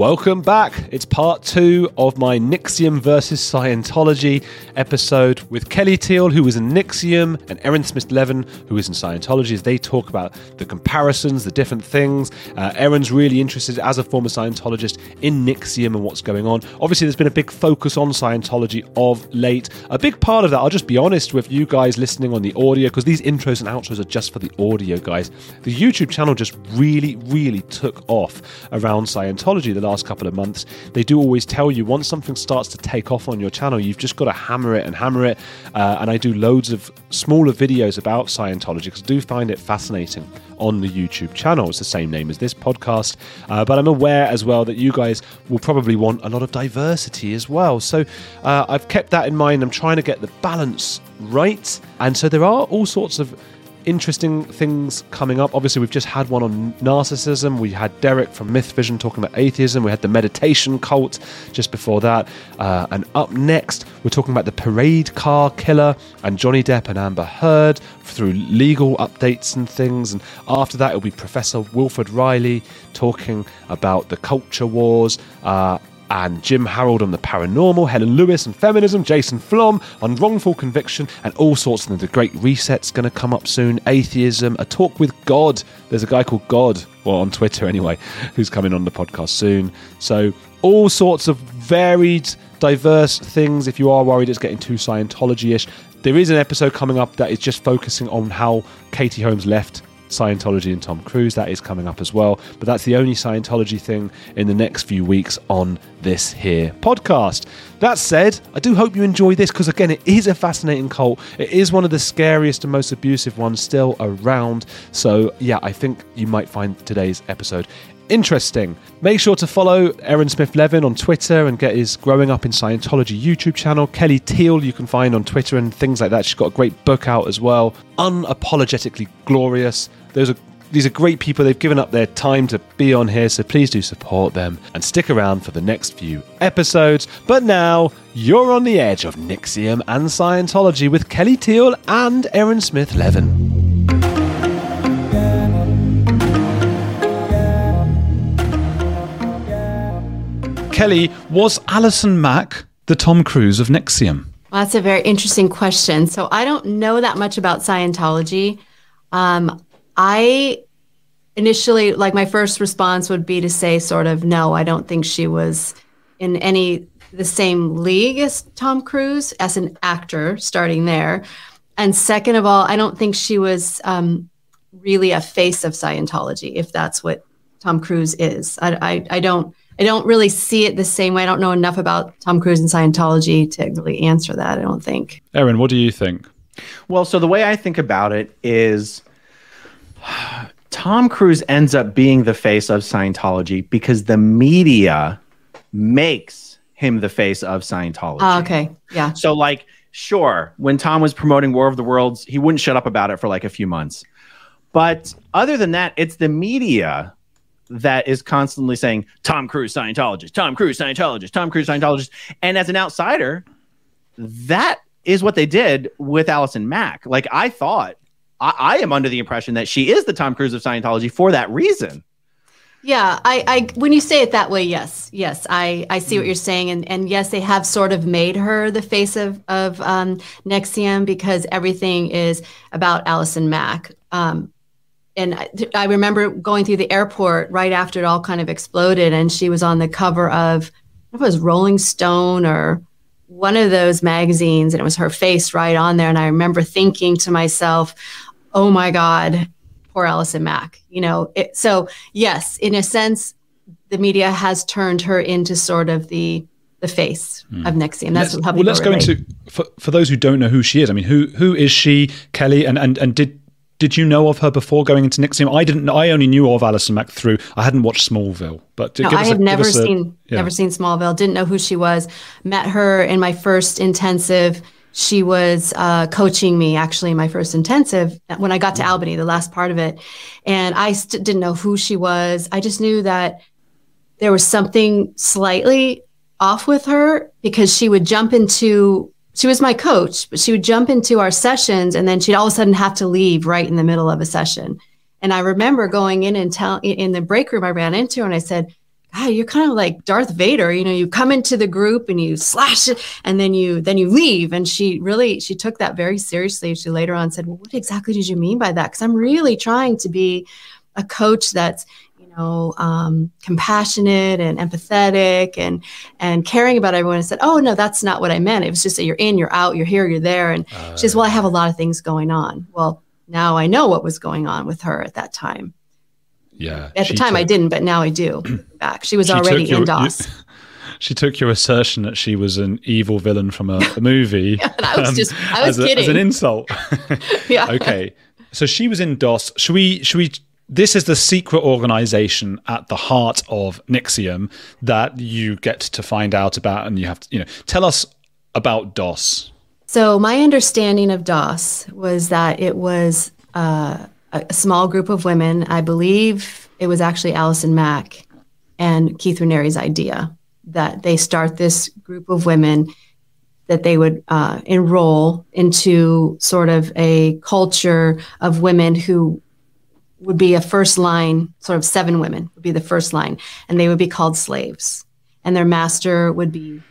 Welcome back. It's part two of my NXIVM versus Scientology episode with Kelly Teal, who is in NXIVM, and Aaron Smith Levin, who is in Scientology, as they talk about the comparisons, the different things. Uh, really interested, as a former Scientologist, in NXIVM and what's going on. Obviously, there's been a big focus on Scientology of late. A big part of that, I'll just be honest with you guys listening on the audio, because these intros and outros are just for the audio, guys. The YouTube channel just really, really took off around Scientology the last couple of months. They do always tell you once something starts to take off on your channel, you've just got to hammer it and hammer it. Uh, and I do loads of smaller videos about Scientology because I do find it fascinating on the YouTube channel. It's the same name as this podcast. Uh, but I'm aware as well that you guys will probably want a lot of diversity as well. So uh, I've kept that in mind. I'm trying to get the balance right. And so there are all sorts of interesting things coming up. Obviously, we've just had one on narcissism. We had Derek from Myth Vision talking about atheism. We had the meditation cult just before that. Uh, and up next, we're talking about the parade car killer and Johnny Depp and Amber Heard through legal updates and things. And after that, it'll be Professor Wilfred Reilly talking about the culture wars. Uh, and Jim Harold on the paranormal, Helen Lewis and feminism, Jason Flom on wrongful conviction, and all sorts of the Great Reset's going to come up soon. Atheism, a talk with God. There's a guy called God, well, on Twitter anyway, who's coming on the podcast soon. So, all sorts of varied, diverse things. If you are worried it's getting too Scientology ish, there is an episode coming up that is just focusing on how Katie Holmes left Scientology and Tom Cruise. That is coming up as well. But that's the only Scientology thing in the next few weeks on this here podcast. That said, I do hope you enjoy this because, again, it is a fascinating cult. It is one of the scariest and most abusive ones still around. So, yeah, I think you might find today's episode interesting. Make sure to follow Aaron Smith Levin on Twitter and get his Growing Up in Scientology YouTube channel. Kelly Teal, you can find on Twitter and things like that. She's got a great book out as well. Unapologetically Glorious. Those are these are great people. They've given up their time to be on here, so please do support them and stick around for the next few episodes. But now you're on the edge of NXIVM and Scientology with Kelly Teal and Aaron Smith Levin. Kelly, was Allison Mack the Tom Cruise of NXIVM? Well, that's a very interesting question. So I don't know that much about Scientology. Um, I initially, like, my first response would be to say, sort of, no, I don't think she was in any the same league as Tom Cruise as an actor, starting there. And second of all, I don't think she was um, really a face of Scientology, if that's what Tom Cruise is. I, I, I don't. I don't really see it the same way. I don't know enough about Tom Cruise and Scientology to really answer that. I don't think. Aaron, what do you think? Well, so the way I think about it is Tom Cruise ends up being the face of Scientology because the media makes him the face of Scientology. Oh, okay. Yeah. So, like, sure, when Tom was promoting War of the Worlds, he wouldn't shut up about it for like a few months. But other than that, it's the media that is constantly saying Tom Cruise Scientologist, Tom Cruise Scientologist, Tom Cruise Scientologist. And as an outsider, that is what they did with Allison Mack. Like I thought, I, I am under the impression that she is the Tom Cruise of Scientology for that reason. Yeah, I, I when you say it that way, yes, yes, I, I see what you're saying, and and yes, they have sort of made her the face of of um, NXIVM because everything is about Allison Mack. Um, and I, I remember going through the airport right after it all kind of exploded, and she was on the cover of it was Rolling Stone or one of those magazines, and it was her face right on there. And I remember thinking to myself, "Oh my God, poor Allison Mack." You know, it, so yes, in a sense, the media has turned her into sort of the the face mm. of NXIVM. That's let's, how well, let's relate. go into for, for those who don't know who she is. I mean, who who is she, Kelly, and and and did did you know of her before going into NXIVM? I didn't. I only knew of Allison Mack through. I hadn't watched Smallville, but no, I have never seen yeah. never seen Smallville. Didn't know who she was. Met her in my first intensive. She was uh, coaching me actually in my first intensive when I got to Albany, the last part of it, and I st- didn't know who she was. I just knew that there was something slightly off with her because she would jump into she was my coach, but she would jump into our sessions and then she'd all of a sudden have to leave right in the middle of a session. And I remember going in and tell in the break room I ran into her and I said, God, you're kind of like Darth Vader. You know, you come into the group and you slash it, and then you then you leave. And she really she took that very seriously. She later on said, "Well, what exactly did you mean by that?" Because I'm really trying to be a coach that's you know um, compassionate and empathetic and and caring about everyone. I said, "Oh no, that's not what I meant. It was just that you're in, you're out, you're here, you're there." And uh, she says, "Well, I have a lot of things going on." Well, now I know what was going on with her at that time. Yeah. At the time, took, I didn't, but now I do. Back, she was she already your, in DOS. You, she took your assertion that she was an evil villain from a, a movie. yeah, I was um, just, I was as kidding. A, as an insult. yeah. Okay. So she was in DOS. Should we? Should we? This is the secret organization at the heart of NXIVM that you get to find out about, and you have to, you know, tell us about DOS. So my understanding of DOS was that it was. Uh, a, small group of women. I believe it was actually Allison Mack and Keith Raniere's idea that they start this group of women that they would uh, enroll into sort of a culture of women who would be a first line, sort of seven women would be the first line, and they would be called slaves. And their master would be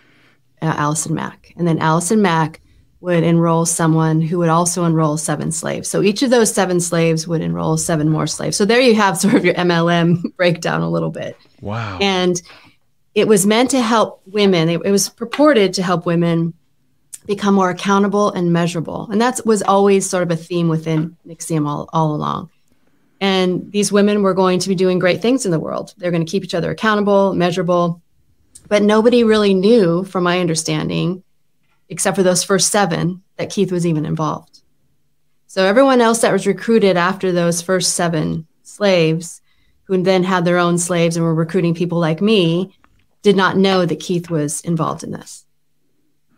uh, Allison Mack. And then Allison Mack would enroll someone who would also enroll seven slaves. So each of those seven slaves would enroll seven more slaves. So there you have sort of your MLM breakdown a little bit. Wow. And it was meant to help women, it, it was purported to help women become more accountable and measurable. And that was always sort of a theme within NXIVM all, all along. And these women were going to be doing great things in the world. They're going to keep each other accountable, measurable. But nobody really knew, from my understanding, except for those first seven, that Keith was even involved. So everyone else that was recruited after those first seven slaves, who then had their own slaves and were recruiting people like me, did not know that Keith was involved in this.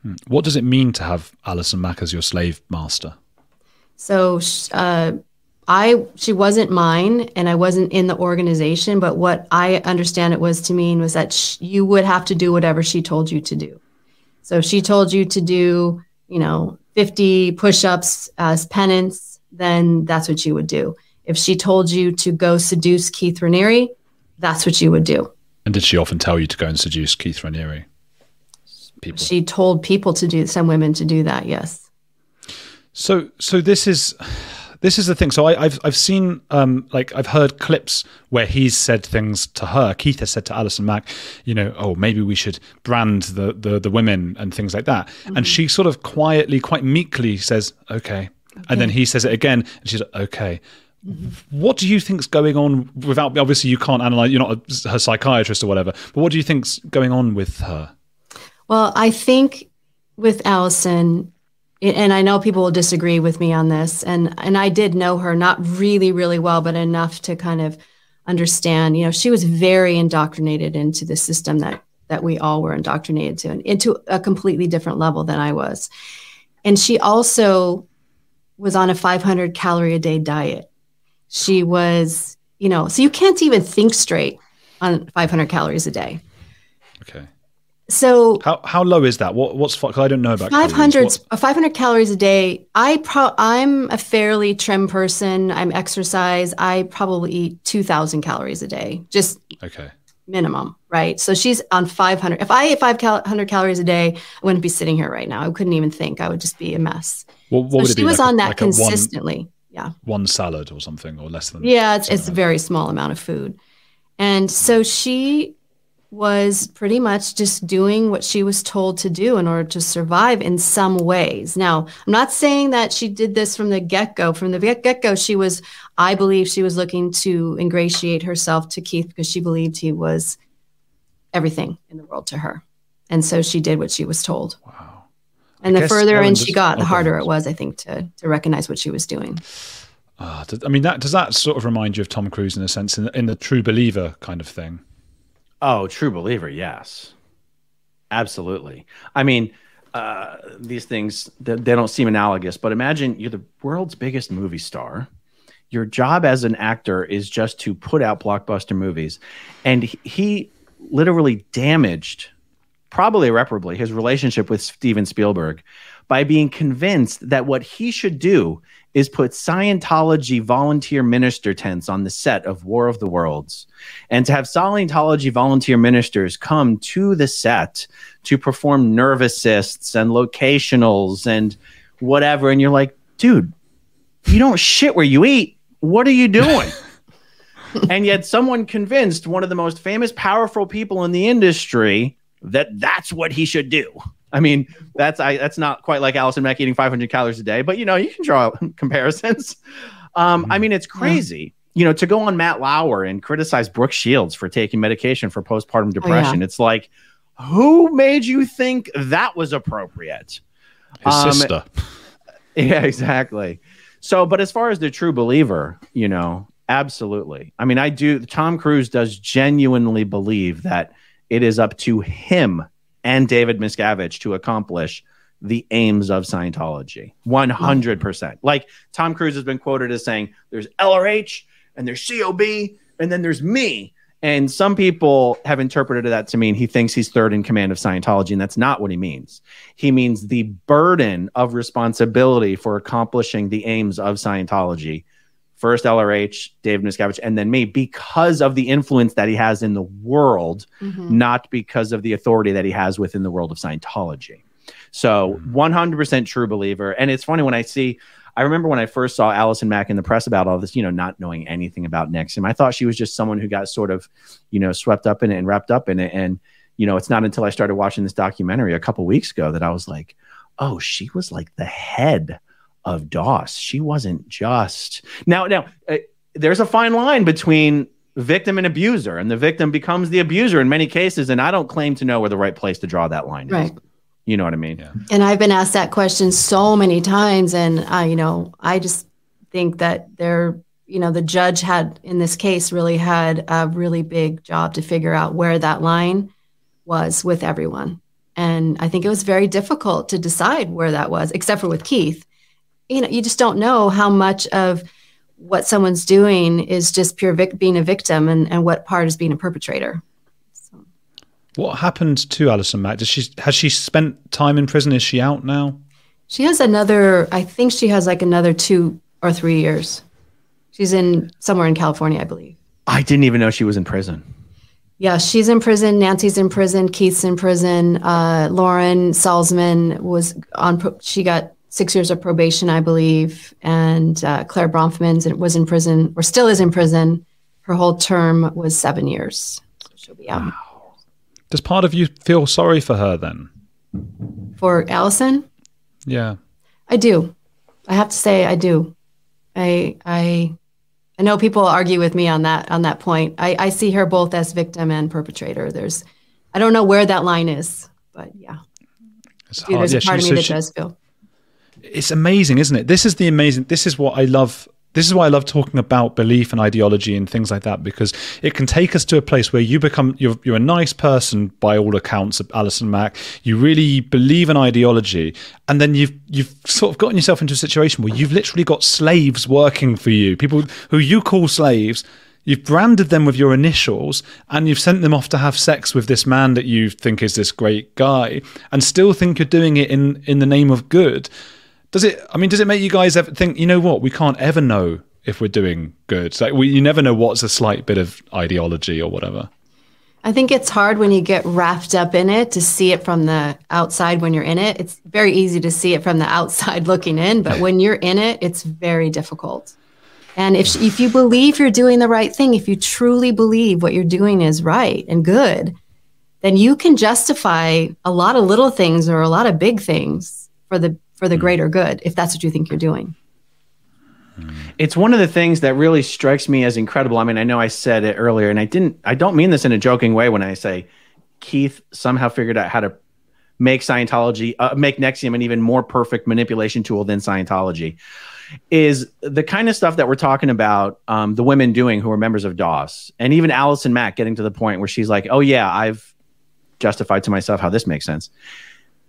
Hmm. What does it mean to have Allison Mack as your slave master? So uh, I she wasn't mine, and I wasn't in the organization. But what I understand it was to mean was that sh- you would have to do whatever she told you to do. So if she told you to do, you know, 50 push-ups as penance, then that's what you would do. If she told you to go seduce Keith Raniere, that's what you would do. And did she often tell you to go and seduce Keith Raniere? People. She told people to do some women to do that, yes. So so this is this is the thing. So I, have I've seen um, like I've heard clips where he's said things to her. Keith has said to Allison Mack, you know, oh maybe we should brand the the, the women and things like that. Mm-hmm. And she sort of quietly, quite meekly says, okay. okay. And then he says it again, and she's like, okay. Mm-hmm. What do you think's going on? Without obviously, you can't analyze. You're not a, her psychiatrist or whatever. But what do you think's going on with her? Well, I think with Allison, and I know people will disagree with me on this, and and I did know her not really really well, but enough to kind of understand. You know, she was very indoctrinated into the system that that we all were indoctrinated to, and into a completely different level than I was. And she also was on a 500 calorie a day diet. She was, you know, so you can't even think straight on 500 calories a day. Okay. So how how low is that? What what's fuck I don't know about 500 500 calories a day. I pro I'm a fairly trim person. I'm exercise. I probably eat 2000 calories a day. Just Okay. Minimum, right? So she's on 500. If I ate 500 calories a day, I wouldn't be sitting here right now. I couldn't even think. I would just be a mess. Well, what so she was like on a, that like consistently. One, yeah. One salad or something or less than Yeah, it's, it's a very small amount of food. And so she was pretty much just doing what she was told to do in order to survive in some ways. Now, I'm not saying that she did this from the get go. From the get go, she was, I believe, she was looking to ingratiate herself to Keith because she believed he was everything in the world to her. And so she did what she was told. Wow. And I the further in she got, the harder it was, I think, to, to recognize what she was doing. Uh, I mean, that does that sort of remind you of Tom Cruise in a sense, in, in the true believer kind of thing? Oh, true believer, yes. Absolutely. I mean, uh, these things they, they don't seem analogous, but imagine you're the world's biggest movie star. Your job as an actor is just to put out blockbuster movies, and he literally damaged probably irreparably, his relationship with Steven Spielberg by being convinced that what he should do is put Scientology volunteer minister tents on the set of War of the Worlds and to have Scientology volunteer ministers come to the set to perform nerve assists and locationals and whatever. And you're like, dude, you don't shit where you eat. What are you doing? and yet, someone convinced one of the most famous, powerful people in the industry that that's what he should do. I mean, that's I that's not quite like Allison Mack eating 500 calories a day, but you know, you can draw comparisons. Um, I mean, it's crazy. You know, to go on Matt Lauer and criticize Brooke Shields for taking medication for postpartum depression. Oh, yeah. It's like, who made you think that was appropriate? His um, sister. Yeah, exactly. So, but as far as the true believer, you know, absolutely. I mean, I do. Tom Cruise does genuinely believe that it is up to him and David Miscavige to accomplish the aims of Scientology. 100%. Like Tom Cruise has been quoted as saying, there's LRH and there's COB and then there's me. And some people have interpreted that to mean he thinks he's third in command of Scientology, and that's not what he means. He means the burden of responsibility for accomplishing the aims of Scientology first LRH, Dave Miscavige, and then me because of the influence that he has in the world, mm-hmm. not because of the authority that he has within the world of Scientology. So 100% true believer. And it's funny when I see, I remember when I first saw Allison Mack in the press about all this, you know, not knowing anything about NXIVM. I thought she was just someone who got sort of, you know, swept up in it and wrapped up in it. And, you know, it's not until I started watching this documentary a couple weeks ago that I was like, oh, she was like the head of DOS. She wasn't just now. Now uh, there's a fine line between victim and abuser, and the victim becomes the abuser in many cases. And I don't claim to know where the right place to draw that line right. is. You know what I mean? Yeah. And I've been asked that question so many times, and I, you know, I just think that there, you know, the judge had in this case really had a really big job to figure out where that line was with everyone. And I think it was very difficult to decide where that was, except for with Keith you know you just don't know how much of what someone's doing is just pure vic- being a victim and, and what part is being a perpetrator so. what happened to allison mack does she has she spent time in prison is she out now she has another i think she has like another two or three years she's in somewhere in california i believe i didn't even know she was in prison yeah, she's in prison. Nancy's in prison. Keith's in prison. Uh, Lauren Salzman was on. She got six years of probation, I believe. And uh, Clare Bronfman was in prison, or still is in prison. Her whole term was seven years. So she'll be out. Wow. Does part of you feel sorry for her then? For Allison? Yeah. I do. I have to say I do. I I I know people argue with me on that on that point. I, I see her both as victim and perpetrator. There's I don't know where that line is, but yeah. there's yeah, a part of me that she, does feel it's amazing, isn't it? This is the amazing. This is what I love. This is why I love talking about belief and ideology and things like that because it can take us to a place where you become you're, you're a nice person by all accounts Allison Mack. You really believe in ideology, and then you've you've sort of gotten yourself into a situation where you've literally got slaves working for you, people who you call slaves. You've branded them with your initials and you've sent them off to have sex with this man that you think is this great guy and still think you're doing it in, in the name of good. Does it? I mean, does it make you guys ever think? You know what? We can't ever know if we're doing good. Like we, you never know what's a slight bit of ideology or whatever. I think it's hard when you get wrapped up in it to see it from the outside when you're in it. It's very easy to see it from the outside looking in, but when you're in it, it's very difficult. And if if you believe you're doing the right thing, if you truly believe what you're doing is right and good, then you can justify a lot of little things or a lot of big things for the for the hmm. greater good if that's what you think you're doing. It's one of the things that really strikes me as incredible. I mean, I know I said it earlier, and I didn't. I don't mean this in a joking way when I say Keith somehow figured out how to make Scientology, uh, make NXIVM an even more perfect manipulation tool than Scientology. Is the kind of stuff that we're talking about um, the women doing who are members of DOS, and even Allison Mack getting to the point where she's like, "Oh yeah, I've justified to myself how this makes sense."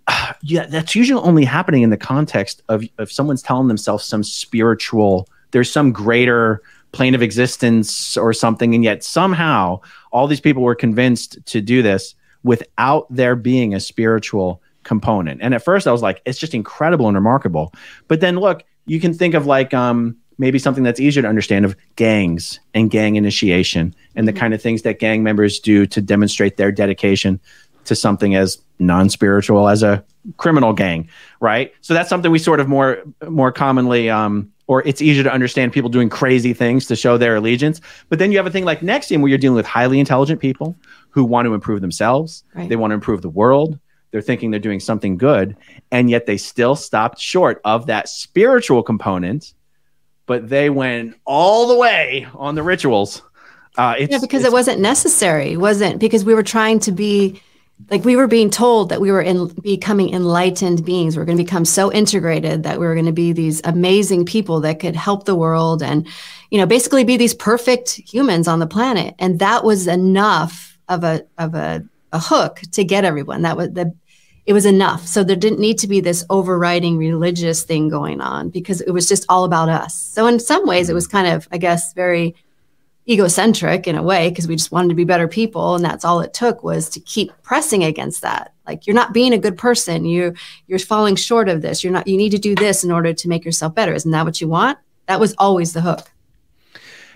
yeah, that's usually only happening in the context of if someone's telling themselves some spiritual, there's some greater plane of existence or something, and yet somehow all these people were convinced to do this without there being a spiritual component. And at first I was like, it's just incredible and remarkable. But then look, you can think of like um, maybe something that's easier to understand of gangs and gang initiation and the mm-hmm. kind of things that gang members do to demonstrate their dedication to something as non-spiritual as a criminal gang, right? So that's something we sort of more more commonly um, or it's easier to understand people doing crazy things to show their allegiance. But then you have a thing like NXIVM where you're dealing with highly intelligent people who want to improve themselves. Right. They want to improve the world. They're thinking they're doing something good, and yet they still stopped short of that spiritual component. But they went all the way on the rituals. Uh, yeah, because it wasn't necessary, wasn't because we were trying to be like we were being told that we were in becoming enlightened beings. We are going to become so integrated that we were going to be these amazing people that could help the world and, you know, basically be these perfect humans on the planet. And that was enough of a of a, a hook to get everyone. That was the it was enough. So there didn't need to be this overriding religious thing going on because it was just all about us. So in some ways it was kind of, I guess, very egocentric in a way because we just wanted to be better people and that's all it took was to keep pressing against that like you're not being a good person you you're falling short of this you're not you need to do this in order to make yourself better isn't that what you want that was always the hook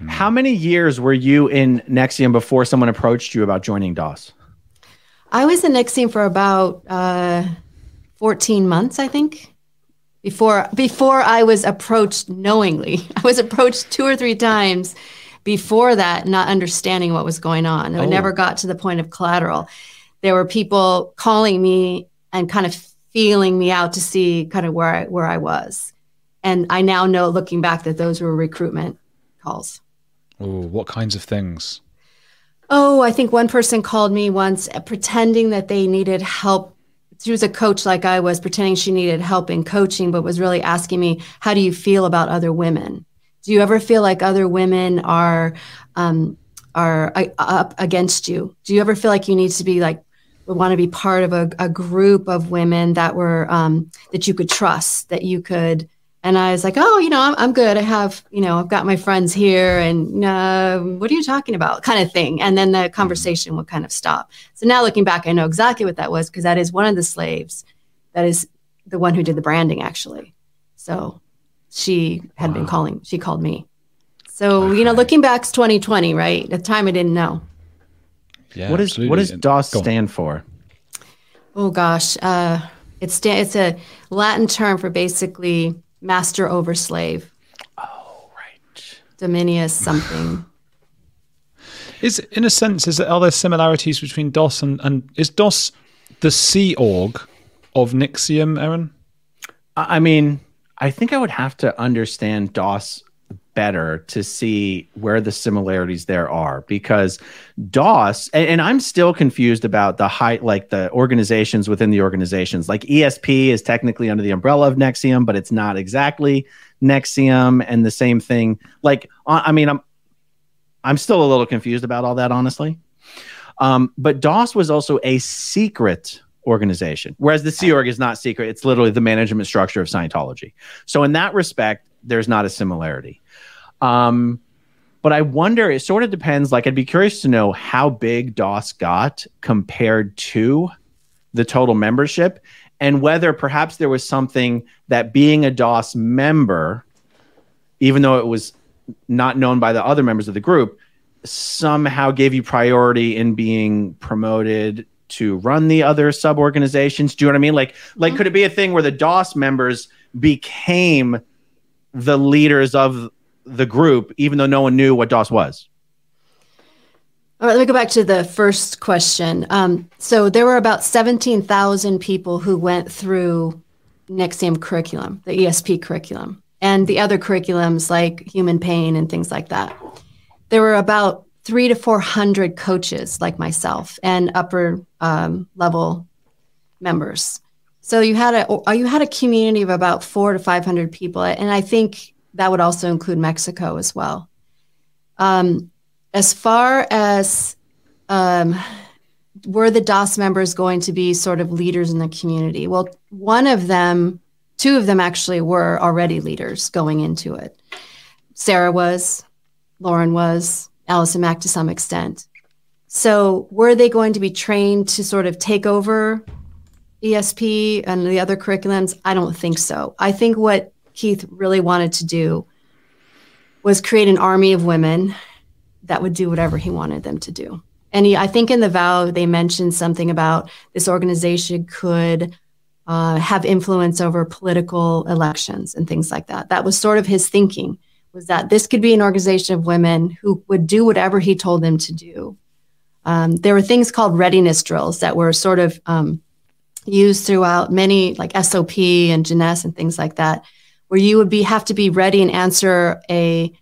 how many years were you in NXIVM before someone approached you about joining DOS? I was in NXIVM for about uh, 14 months, I think. Before before I was approached knowingly. I was approached two or three times before that, not understanding what was going on. It oh. never got to the point of collateral. There were people calling me and kind of feeling me out to see kind of where I, where I was. And I now know, looking back, that those were recruitment calls. Oh, what kinds of things? Oh, I think one person called me once uh, pretending that they needed help. She was a coach like I was, pretending she needed help in coaching, but was really asking me, How do you feel about other women? Do you ever feel like other women are um, are uh, up against you? Do you ever feel like you need to be like want to be part of a, a group of women that were um, that you could trust, that you could? And I was like, oh, you know, I'm, I'm good. I have, you know, I've got my friends here, and uh, what are you talking about, kind of thing. And then the conversation would kind of stop. So now looking back, I know exactly what that was because that is one of the slaves, that is the one who did the branding, actually. So she had wow. been calling she called me. So you know looking back it's 2020 right? At the time i didn't know. Yeah what is absolutely. what does dos stand for? Oh gosh uh it's it's a latin term for basically master over slave. Oh right. Dominus something. Is in a sense is there, are there similarities between dos and, and is dos the sea org of NXIVM, aaron? I mean I think I would have to understand DOS better to see where the similarities there are because DOS and, and, I'm still confused about the height like the organizations within the organizations. Like ESP is technically under the umbrella of NXIVM but it's not exactly NXIVM and the same thing like I mean I'm I'm still a little confused about all that honestly. Um, but DOS was also a secret organization. Whereas the Sea Org is not secret; it's literally the management structure of Scientology. So in that respect, there's not a similarity. Um, but I wonder. It sort of depends. Like, I'd be curious to know how big DOS got compared to the total membership, and whether perhaps there was something that being a DOS member, even though it was not known by the other members of the group, somehow gave you priority in being promoted to run the other sub organizations? Do you know what I mean? Like, like mm-hmm. could it be a thing where the DOS members became the leaders of the group, even though no one knew what DOS was? All right, let me go back to the first question. Um, so there were about 17,000 people who went through NXIVM curriculum, the ESP curriculum, and the other curriculums like human pain and things like that. There were about three to 400 coaches like myself and upper um, level members. So you had a you had a community of about four to 500 people, and I think that would also include Mexico as well. Um, as far as um, were the DOS members going to be sort of leaders in the community? Well, one of them, two of them actually were already leaders going into it. Sarah was, Lauren was, Allison Mack to some extent. So were they going to be trained to sort of take over ESP and the other curriculums? I don't think so. I think what Keith really wanted to do was create an army of women that would do whatever he wanted them to do. And he, I think in the vow, they mentioned something about this organization could uh, have influence over political elections and things like that. That was sort of his thinking was that this could be an organization of women who would do whatever he told them to do. Um, there were things called readiness drills that were sort of um, used throughout many, like SOP and Jness and things like that, where you would be have to be ready and answer a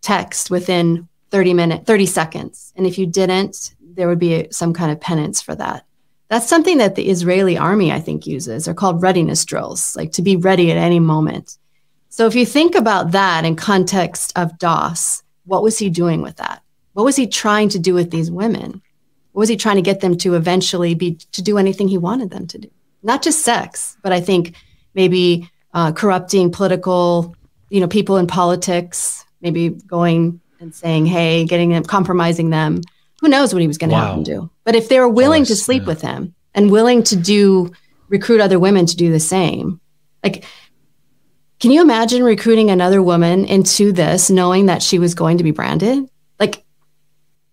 text within 30 minutes, 30 seconds. And if you didn't, there would be a, some kind of penance for that. That's something that the Israeli army, I think, uses. They're called readiness drills, like to be ready at any moment. So if you think about that in context of DOS, what was he doing with that? What was he trying to do with these women? What was he trying to get them to eventually be to do anything he wanted them to do? Not just sex, but I think maybe uh, corrupting political, you know, people in politics, maybe going and saying, "Hey," getting them, compromising them. Who knows what he was going to wow. have them do? But if they were willing to sleep yeah. with him and willing to do recruit other women to do the same, like, can you imagine recruiting another woman into this, knowing that she was going to be branded?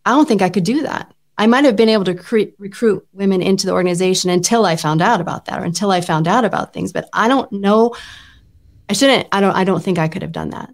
I don't think I could do that. I might have been able to cre- recruit women into the organization until I found out about that or until I found out about things, but I don't know. I shouldn't. I don't. I don't think I could have done that.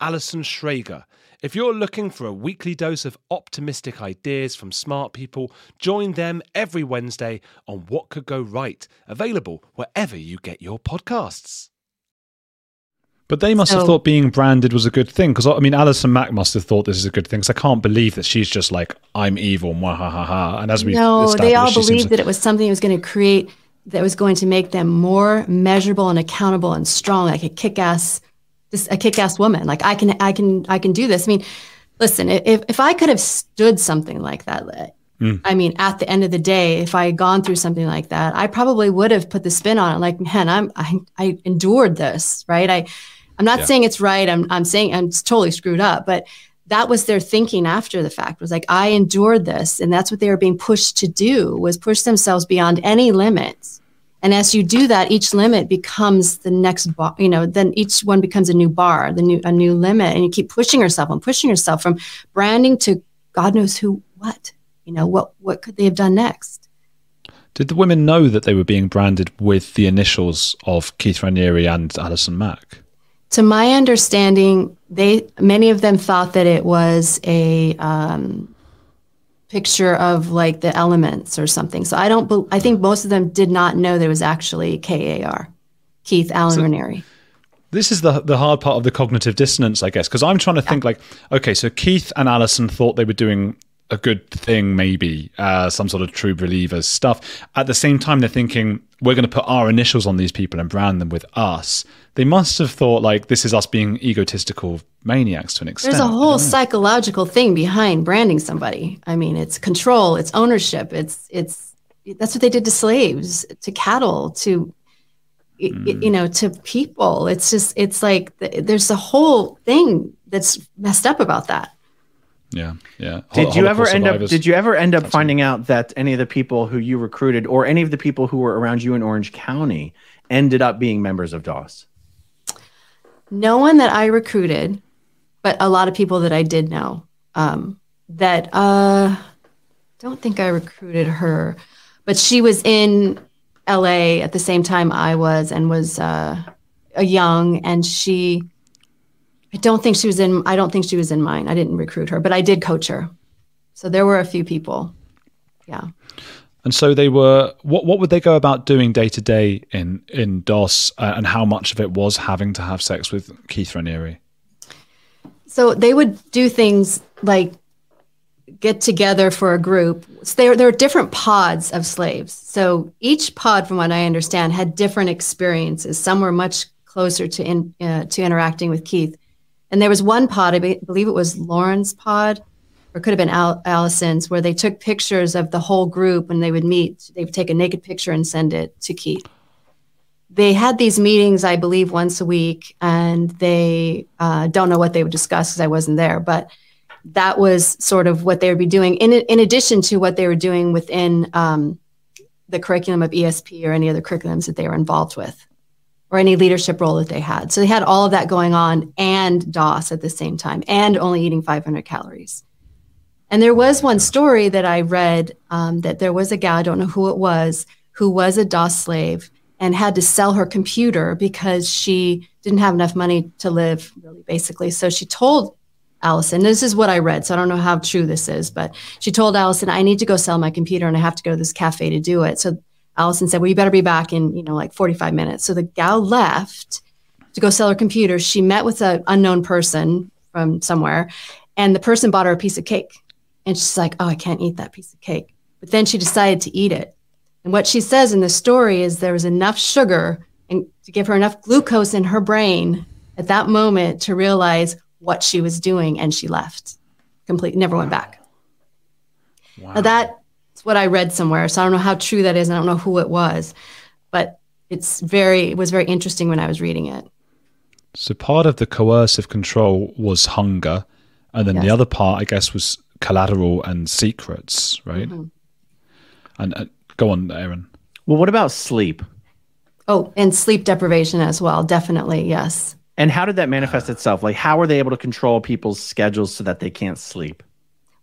Alison Schrager. If you're looking for a weekly dose of optimistic ideas from smart people, join them every Wednesday on What Could Go Right, available wherever you get your podcasts. But they must so, have thought being branded was a good thing because I mean, Allison Mack must have thought this is a good thing because I can't believe that she's just like I'm evil, ha ha ha. And as we no, they all believed that it was something that was going to create that was going to make them more measurable and accountable and strong, like a kick-ass, a kick-ass woman. Like I can, I can, I can do this. I mean, listen, if if I could have stood something like that, mm. I mean, at the end of the day, if I had gone through something like that, I probably would have put the spin on it. Like, man, I'm I, I endured this, right? I I'm not yeah. saying it's right. I'm, I'm saying I'm totally screwed up, but that was their thinking after the fact was like, I endured this. And that's what they were being pushed to do was push themselves beyond any limits. And as you do that, each limit becomes the next bar, you know, then each one becomes a new bar, the new, a new limit. And you keep pushing yourself and pushing yourself from branding to God knows who, what, you know, what, what could they have done next? Did the women know that they were being branded with the initials of Keith Raniere and Allison Mack? to my understanding, they many of them thought that it was a um, picture of like the elements or something. So I don't. Be, I think most of them did not know there was actually K A R, Keith Alan so. This is the the hard part of the cognitive dissonance, I guess, because I'm trying to yeah. think like, okay, so Keith and Allison thought they were doing a good thing, maybe uh, some sort of true believers stuff. At the same time, they're thinking we're going to put our initials on these people and brand them with us. They must have thought like this is us being egotistical maniacs to an extent. There's a whole psychological thing behind branding somebody. I mean, it's control, it's ownership, it's it's that's what they did to slaves, to cattle, to mm. you know, to people. It's just it's like there's a whole thing that's messed up about that. Yeah, yeah. Did you ever end up? Did you ever end up finding out that any of the people who you recruited, or any of the people who were around you in Orange County, ended up being members of DOS? No one that I recruited, but a lot of people that I did know. Um, that uh, don't think I recruited her, but she was in LA at the same time I was and was uh, a young and she I don't think she was in I don't think she was in mine. I didn't recruit her, but I did coach her. So there were a few people. Yeah. And so they were. What what would they go about doing day to day in in DOS, uh, and how much of it was having to have sex with Keith Raniere? So they would do things like get together for a group. So there, there are different pods of slaves. So each pod, from what I understand, had different experiences. Some were much closer to in, uh, to interacting with Keith, and there was one pod, I believe it was Lauren's pod, or it could have been Al- Allison's, where they took pictures of the whole group when they would meet. They would take a naked picture and send it to Keith. They had these meetings, I believe, once a week, and they uh, don't know what they would discuss because I wasn't there, but that was sort of what they would be doing in, in addition to what they were doing within um, the curriculum of ESP or any other curriculums that they were involved with or any leadership role that they had. So they had all of that going on and DOS at the same time and only eating 500 calories. And there was one story that I read um, that there was a gal, I don't know who it was, who was a DOS slave and had to sell her computer because she didn't have enough money to live, really, basically. So she told Allison, this is what I read, so I don't know how true this is, but she told Allison, I need to go sell my computer and I have to go to this cafe to do it. So Allison said, Well, you better be back in, you know, like 45 minutes. So the gal left to go sell her computer. She met with an unknown person from somewhere, and the person bought her a piece of cake. And she's like, Oh, I can't eat that piece of cake. But then she decided to eat it. And what she says in the story is there was enough sugar and to give her enough glucose in her brain at that moment to realize what she was doing and she left completely never went back wow. now that's what i read somewhere so i don't know how true that is i don't know who it was but it's very it was very interesting when i was reading it so part of the coercive control was hunger and then yes. the other part i guess was collateral and secrets right mm-hmm. and uh, go on aaron well what about sleep oh and sleep deprivation as well definitely yes and how did that manifest itself? Like, how are they able to control people's schedules so that they can't sleep?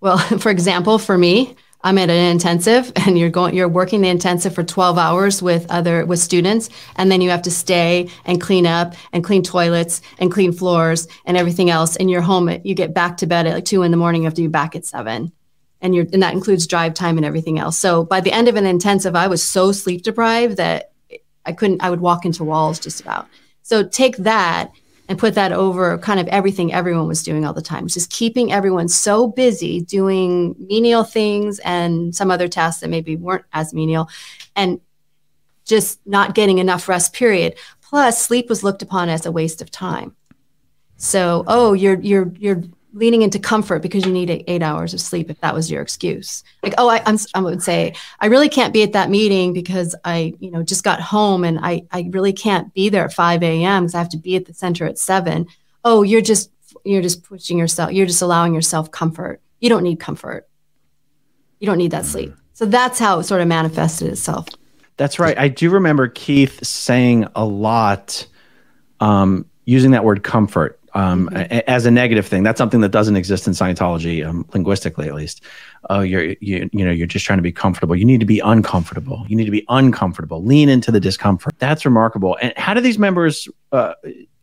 Well, for example, for me, I'm at an intensive and you're going you're working the intensive for 12 hours with other with students and then you have to stay and clean up and clean toilets and clean floors and everything else and you're home you get back to bed at like 2 in the morning you have to be back at 7 and you're and that includes drive time and everything else. So by the end of an intensive I was so sleep deprived that I couldn't I would walk into walls just about. So take that and put that over kind of everything everyone was doing all the time, just keeping everyone so busy doing menial things and some other tasks that maybe weren't as menial and just not getting enough rest period. Plus sleep was looked upon as a waste of time. So, oh, you're you're you're leaning into comfort because you need eight hours of sleep if that was your excuse. Like oh I, I'm, I would say i really can't be at that meeting because i you know just got home and i, I really can't be there at 5 a.m because i have to be at the center at 7 oh you're just you're just pushing yourself you're just allowing yourself comfort. You don't need comfort. You don't need that sleep. So that's how it sort of manifested itself. That's right. I do remember keith saying a lot um, using that word comfort um, mm-hmm. as a negative thing. That's something that doesn't exist in Scientology, um, linguistically at least. Oh, you're you you know you're just trying to be comfortable. You need to be uncomfortable. You need to be uncomfortable. Lean into the discomfort. That's remarkable. And how do these members? Uh,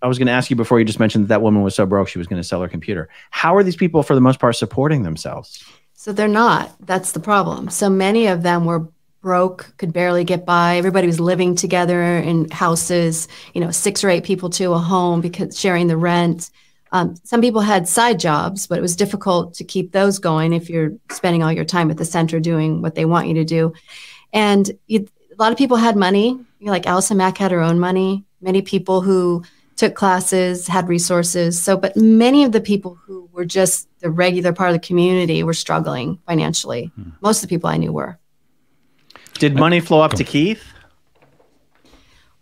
I was going to ask you before you just mentioned that that woman was so broke she was going to sell her computer. How are these people, for the most part, supporting themselves? So they're not. That's the problem. So many of them were broke, could barely get by. Everybody was living together in houses, you know, six or eight people to a home because sharing the rent. Um, some people had side jobs, but it was difficult to keep those going if you're spending all your time at the center doing what they want you to do. And you, a lot of people had money. You know, like Allison Mack had her own money. Many people who took classes had resources. So, but many of the people who were just the regular part of the community were struggling financially. Hmm. Most of the people I knew were. Did money flow up to Keith?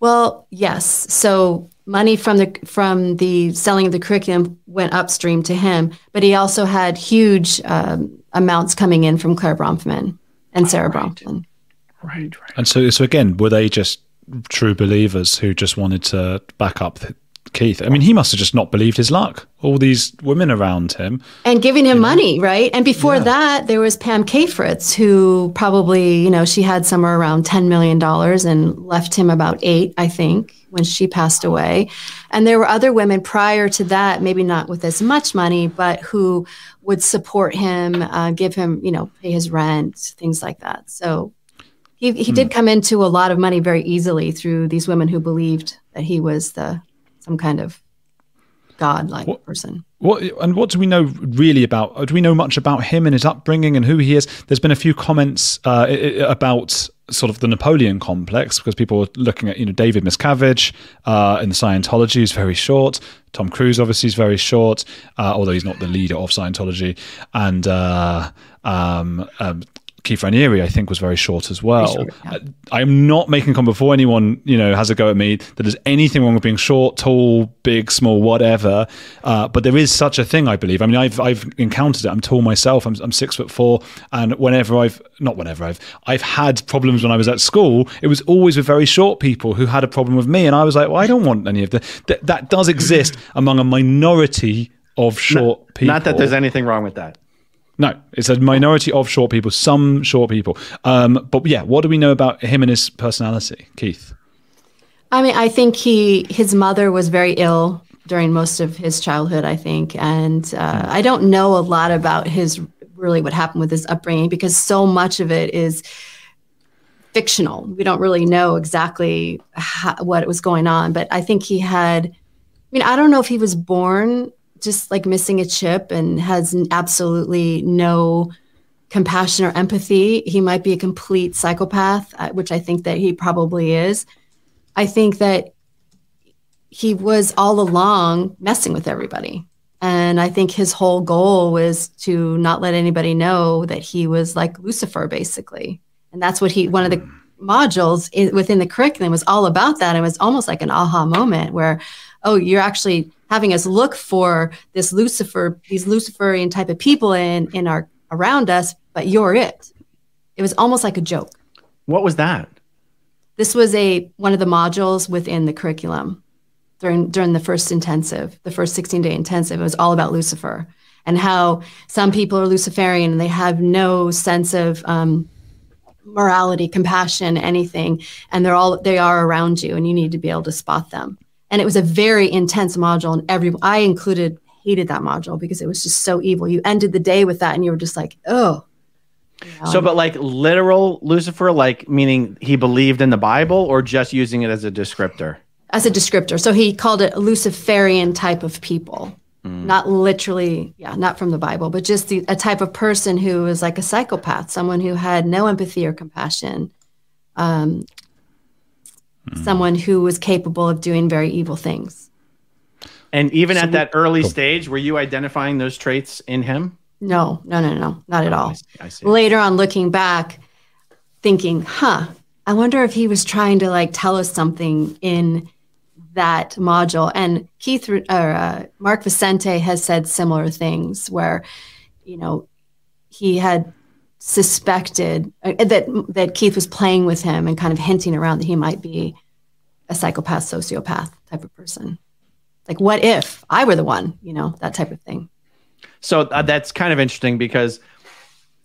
Well, yes. So money from the from the selling of the curriculum went upstream to him, but he also had huge um, amounts coming in from Clare Bronfman and Sara right. Bronfman. Right, right. And so, so again, were they just true believers who just wanted to back up Keith. I mean, he must have just not believed his luck. All these women around him. And giving him money, right? And before that, there was Pam Cafritz, who probably, you know, she had somewhere around $10 million and left him about eight, I think, when she passed away. And there were other women prior to that, maybe not with as much money, but who would support him, uh, give him, you know, pay his rent, things like that. So he, he did come into a lot of money very easily through these women who believed that he was the some kind of god-like What- person. What and what do we know really about? Do we know much about him and his upbringing and who he is? There's been a few comments uh, about sort of the Napoleon complex because people were looking at you know David Miscavige uh, in the Scientology is very short. Tom Cruise obviously is very short, uh, although he's not the leader of Scientology, and uh, um, um, Keith Raniere, I think, was very short as well. short, yeah. I am not making a comment before anyone, you know, has a go at me that there's anything wrong with being short, tall, big, small, whatever. Uh, but there is such a thing, I believe. I mean, I've I've encountered it. I'm tall myself. I'm, I'm six foot four, and whenever I've not whenever I've I've had problems when I was at school, it was always with very short people who had a problem with me, and I was like, well, I don't want any of that. That, that does exist among a minority of short people. Not that there's anything wrong with that. No, it's a minority of short people, some short people. Um, but yeah, what do we know about him and his personality, Keith? I mean, I think he his mother was very ill during most of his childhood. I think, and uh, I don't know a lot about his really what happened with his upbringing because so much of it is fictional. We don't really know exactly how, what was going on, but I think he had. I mean, I don't know if he was born just like missing a chip and has absolutely no compassion or empathy. He might be a complete psychopath, uh, which I think that he probably is. I think that he was all along messing with everybody. And I think his whole goal was to not let anybody know that he was like Lucifer, basically. And that's what he, one of the modules within the curriculum was all about that. It was almost like an aha moment where, oh, you're actually having us look for this Lucifer, these Luciferian type of people in, in our, around us, but you're it. It was almost like a joke What was that? this was a one of the modules within the curriculum during during the first intensive the first 16 day intensive it was all about lucifer and how some people are luciferian and they have no sense of um, morality compassion anything and they're all they are around you and you need to be able to spot them and it was a very intense module and every i included hated that module because it was just so evil. You ended the day with that and you were just like oh So, but like literal Lucifer, like meaning he believed in the Bible, or just using it as a descriptor? as a descriptor. So he called it a Luciferian type of people, not literally, yeah, not from the Bible, but just the, a type of person who was like a psychopath, someone who had no empathy or compassion, um, someone who was capable of doing very evil things. And even at that early stage, were you identifying those traits in him? No, no, no, no, not at all. I see. I see. Later on, looking back, thinking, huh, I wonder if he was trying to like tell us something in that module. And Keith or uh, Mark Vicente has said similar things where, you know, he had suspected uh, that that Keith was playing with him and kind of hinting around that he might be a psychopath, sociopath type of person. Like, what if I were the one? You know, that type of thing. So uh, that's kind of interesting because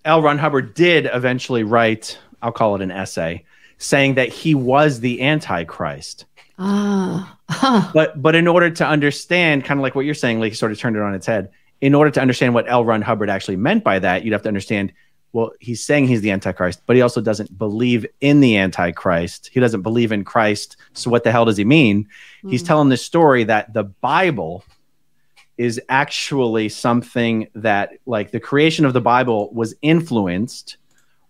L. Ron Hubbard did eventually write, I'll call it an essay, saying that he was the Antichrist. Ah, huh. But but in order to understand, kind of like what you're saying, like he sort of turned it on its head. In order to understand what L. Ron Hubbard actually meant by that, you'd have to understand. Well, he's saying he's the Antichrist, but he also doesn't believe in the Antichrist. He doesn't believe in Christ. So what the hell does he mean? He's hmm. telling this story that the Bible is actually something that, like, the creation of the Bible was influenced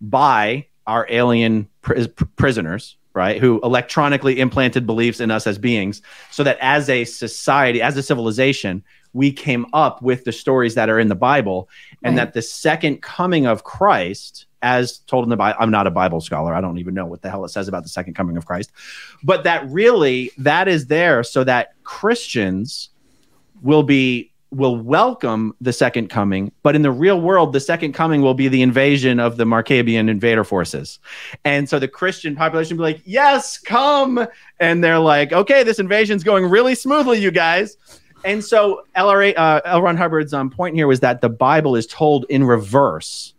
by our alien pr- prisoners, right? Who electronically implanted beliefs in us as beings, so that as a society, as a civilization, we came up with the stories that are in the Bible, and Right. that the second coming of Christ, as told in the Bible, I'm not a Bible scholar. I don't even know what the hell it says about the second coming of Christ, but that really that is there so that Christians will be will welcome the second coming, but in the real world, the second coming will be the invasion of the Marcabian invader forces. And so the Christian population will be like, yes, come. And they're like, okay, this invasion's going really smoothly, you guys. And so LRA, uh, L. Ron Hubbard's um, point here was that the Bible is told in reverse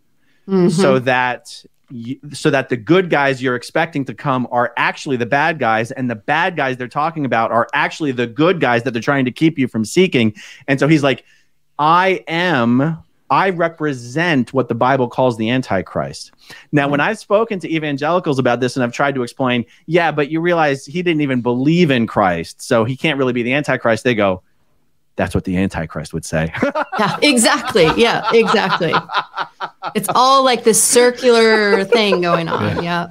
Mhm. so that y- so that the good guys you're expecting to come are actually the bad guys and the bad guys they're talking about are actually the good guys that they're trying to keep you from seeking and so he's like i am i represent what the bible calls the antichrist now when i've spoken to evangelicals about this and i've tried to explain yeah but you realize he didn't even believe in christ so he can't really be the antichrist they go that's what the antichrist would say yeah, exactly. Yeah, exactly. It's all like this circular thing going on. Yeah.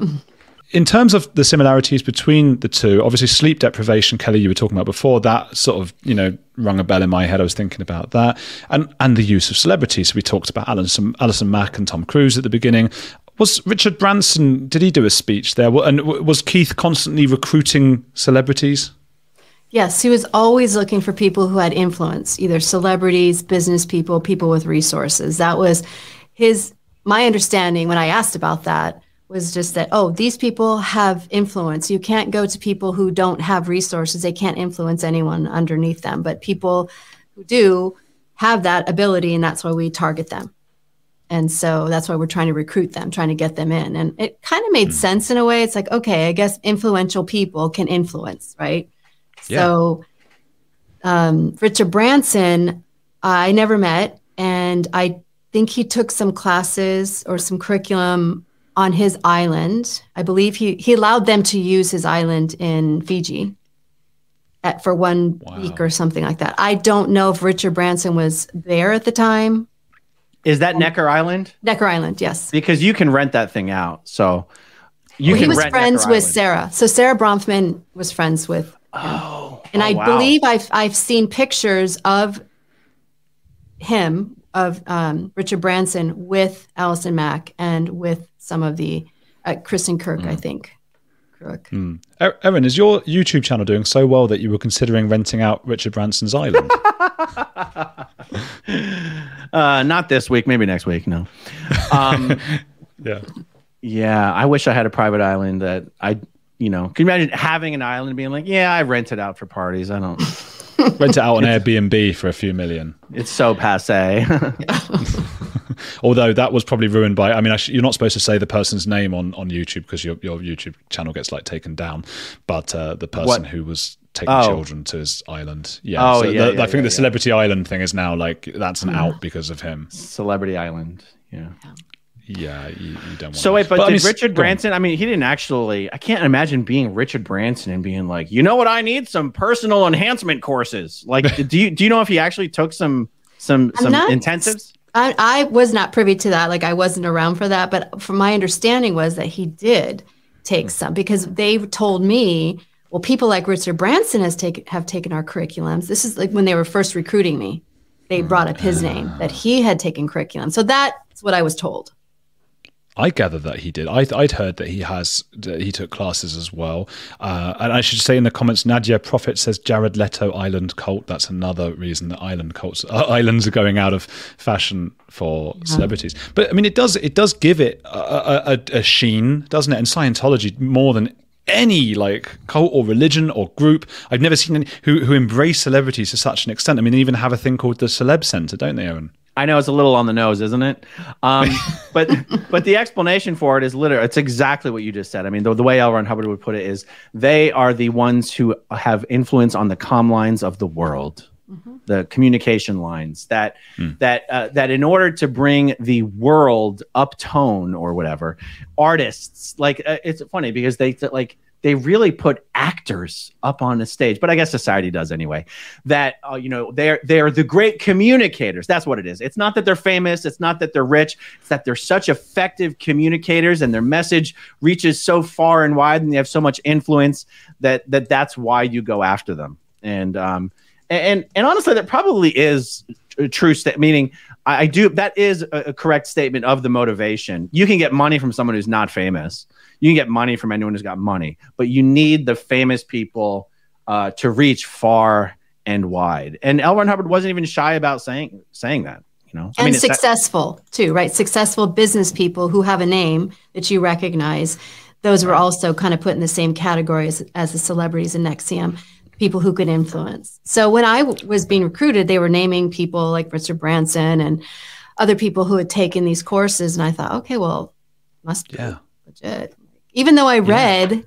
in terms of the similarities between the two, obviously sleep deprivation, Kelly, you were talking about before, that sort of, you know, rung a bell in my head. I was thinking about that. And and the use of celebrities. We talked about Allison, Allison Mack and Tom Cruise at the beginning. Was Richard Branson, did he do a speech there? And was Keith constantly recruiting celebrities? Yes, he was always looking for people who had influence, either celebrities, business people, people with resources. That was his my understanding when I asked about that was just that oh, these people have influence. You can't go to people who don't have resources. They can't influence anyone underneath them, but people who do have that ability and that's why we target them. And so that's why we're trying to recruit them, trying to get them in. And it kind of made hmm. sense in a way. It's like, okay, I guess influential people can influence, right? Yeah. So, um, Richard Branson, I never met, and I think he took some classes or some curriculum on his island. I believe he he allowed them to use his island in Fiji at, for one Wow. week or something like that. I don't know if Richard Branson was there at the time. is that necker island Necker Island, yes. because you can rent that thing out. So you Well, he was rent friends Necker with Island. Sara. So Sara Bronfman was friends with Oh, And oh, I wow. believe I've I've seen pictures of him of um, Richard Branson with Allison Mack and with some of the uh, Kristen Kirk, Mm. I think. Kreuk. Er- Aaron, is your YouTube channel doing so well that you were considering renting out Richard Branson's island? Uh, not this week, maybe next week. No. Um, yeah. yeah, I wish I had a private island that I, you know, can you imagine having an island and being like, yeah, I rent it out for parties. I don't. Rent it out on Airbnb for a few million. It's so passe. Although that was probably ruined by, I mean, actually, you're not supposed to say the person's name on, on YouTube because your, your YouTube channel gets like taken down. But uh, the person What? who was taking Oh. children to his island, yeah. Oh, so yeah, the- yeah, I think yeah, the yeah. celebrity island thing is now like that's an out because of him. Celebrity Island. Yeah. Yeah, you, you don't want. So wait, but, I did mean, Richard. Branson? I mean, he didn't actually. I can't imagine being Richard Branson and being like, you know what, I need some personal enhancement courses. Like, do you do you know if he actually took some some I'm some not- intensives? I, I was not privy to that. Like I wasn't around for that. But from my understanding was that he did take hmm. some because they told me, well, people like Richard Branson has taken have taken our curriculums. This is like when they were first recruiting me. They hmm. brought up his ah. name that he had taken curriculum. So that's what I was told. I gather that he did. I, I'd heard that he has that he took classes as well. Uh, and I should say in the comments, Nadia Prophet says Jared Leto Island cult. That's another reason that island cults uh, islands are going out of fashion for celebrities. But I mean, it does it does give it a, a, a, a sheen, doesn't it? And Scientology more than any like cult or religion or group I've never seen any who who embrace celebrities to such an extent. I mean, they even have a thing called the Celeb Center, don't they, Aaron? I know it's a little on the nose, isn't it? Um, but but the explanation for it is literally it's exactly what you just said. I mean, the, the way L. Ron Hubbard would put it is they are the ones who have influence on the comm lines of the world, the communication lines that that uh, that in order to bring the world up tone or whatever, artists like uh, it's funny because they like they really put actors up on the stage but i guess society does anyway that uh, you know they're they're the great communicators. That's what it is. It's not that they're famous. It's not that they're rich. It's that they're such effective communicators and their message reaches so far and wide and they have so much influence that that that's why you go after them. And um and and honestly that probably is a true state meaning I, I do that is a, a correct statement of the motivation you can get money from someone who's not famous you can get money from anyone who's got money, but you need the famous people uh, to reach far and wide. And L. Ron Hubbard wasn't even shy about saying saying that. You know, and I mean, successful too, right? Successful business people who have a name that you recognize. Those were also kind of put in the same category as, as the celebrities in NXIVM, people who could influence. So when I w- was being recruited, they were naming people like Richard Branson and other people who had taken these courses, and I thought, okay, well, must be yeah. legit. Even though I read. Yeah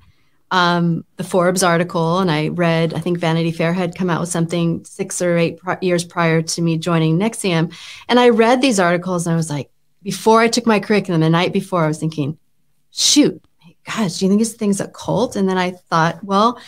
um, the Forbes article, and I read, I think Vanity Fair had come out with something six or eight years prior to me joining NXIVM. And I read these articles and I was like, before I took my curriculum, the night before, I was thinking, shoot, gosh, do you think this thing's a cult? And then I thought, well,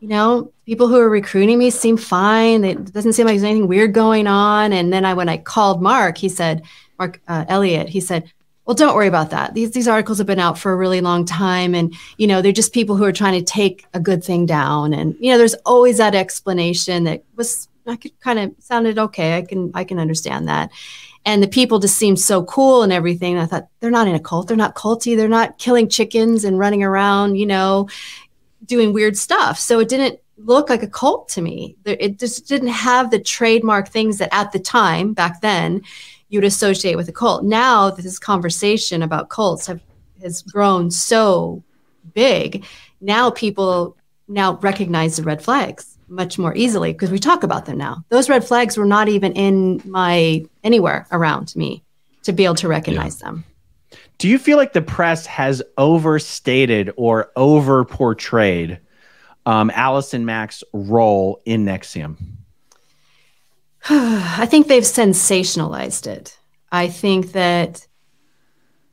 you know, people who are recruiting me seem fine. It doesn't seem like there's anything weird going on. And then I, when I called Mark, he said, Mark uh, Elliott, he said, well, don't worry about that. These these articles have been out for a really long time, and you know they're just people who are trying to take a good thing down. And you know, there's always that explanation that was I could kind of sounded okay. I can I can understand that. And the people just seemed so cool and everything. I thought they're not in a cult. They're not culty. They're not killing chickens and running around, you know, doing weird stuff. So it didn't look like a cult to me. It just didn't have the trademark things that at the time back then you'd associate with a cult. Now this conversation about cults have has grown so big. Now people now recognize the red flags much more easily because we talk about them now. Those red flags were not even in my anywhere around me to be able to recognize yeah. them. Do you feel like the press has overstated or over portrayed um, Allison Mack's role in NXIVM? I think they've sensationalized it. I think that,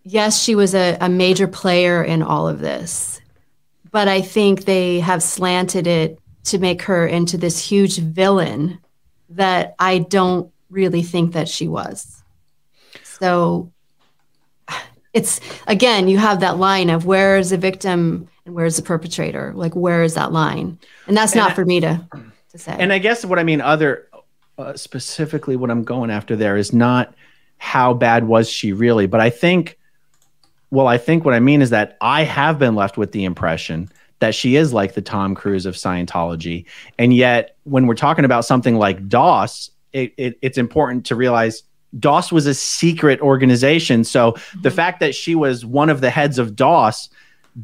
yes, she was a, a major player in all of this, but I think they have slanted it to make her into this huge villain that I don't really think that she was. So it's again, you have that line of where is the victim and where is the perpetrator? Like, where is that line? And that's and not I, for me to, to say. And I guess what I mean, other uh, specifically what I'm going after there is not how bad was she really, but I think, well, I think what I mean is that I have been left with the impression that she is like the Tom Cruise of Scientology. And yet, when we're talking about something like DOS, it, it, it's important to realize DOS was a secret organization. So mm-hmm. the fact that she was one of the heads of DOS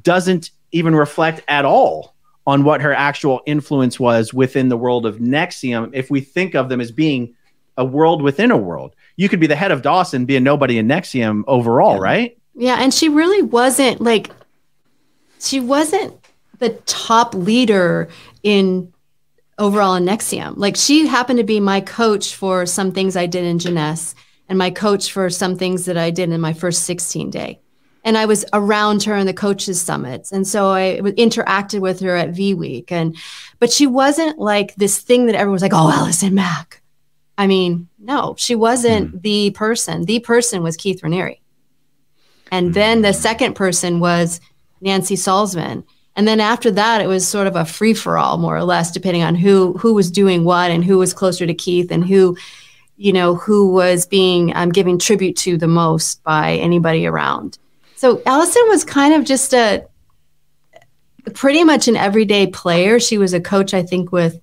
doesn't even reflect at all on what her actual influence was within the world of NXIVM. if we think of them as being a world within a world. You could be the head of Dawson, be a nobody in NXIVM overall, yeah. right? Yeah, and she really wasn't like she wasn't the top leader in overall in NXIVM. Like she happened to be my coach for some things I did in Jness and my coach for some things that I did in my first 16 day and I was around her in the coaches summits. And so I interacted with her at V Week. And, but she wasn't like this thing that everyone was like, oh, Allison Mack. I mean, no, she wasn't mm. the person. The person was Keith Raniere. And mm. then the second person was Nancy Salzman. And then after that, it was sort of a free for all, more or less, depending on who who was doing what and who was closer to Keith and who, you know, who was being um, giving tribute to the most by anybody around. So Allison was kind of just a pretty much an everyday player. She was a coach, I think, with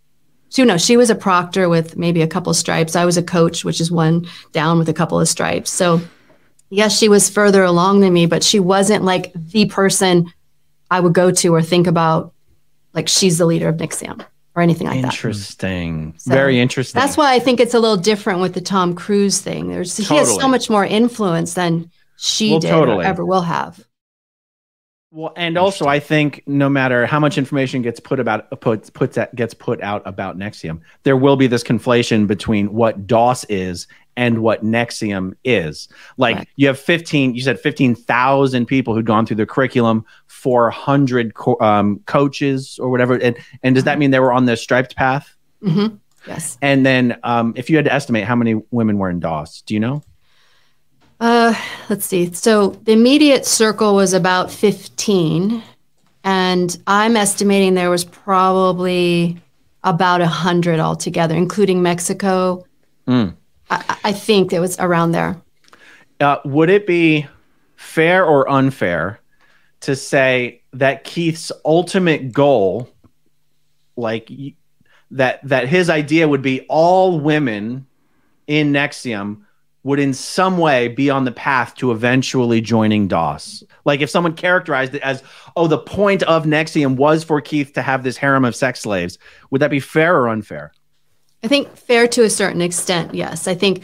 she no, she was a proctor with maybe a couple stripes. I was a coach, which is one down with a couple of stripes. So yes, she was further along than me, but she wasn't like the person I would go to or think about like she's the leader of NXIVM or anything like interesting. that. Interesting. So Very interesting. That's why I think it's a little different with the Tom Cruise thing. There's totally. he has so much more influence than she well, did totally. or ever will have. Well, and also I think no matter how much information gets put about put puts that gets put out about NXIVM, there will be this conflation between what DOS is and what NXIVM is. Like right. you have 15, you said 15,000 people who'd gone through the curriculum, 400 co- um, coaches or whatever. And, and does that mm-hmm. mean they were on the striped path? Mm-hmm. Yes. And then um, if you had to estimate how many women were in DOS, do you know? Uh, let's see. So the immediate circle was about 15. And I'm estimating there was probably about 100 altogether, including Mexico. Mm. I, I, think it was around there. Uh, would it be fair or unfair to say that Keith's ultimate goal, like that that his idea would be all women in NXIVM would in some way be on the path to eventually joining DOS. Like if someone characterized it as, oh, the point of NXIVM was for Keith to have this harem of sex slaves, would that be fair or unfair? I think fair to a certain extent, yes. I think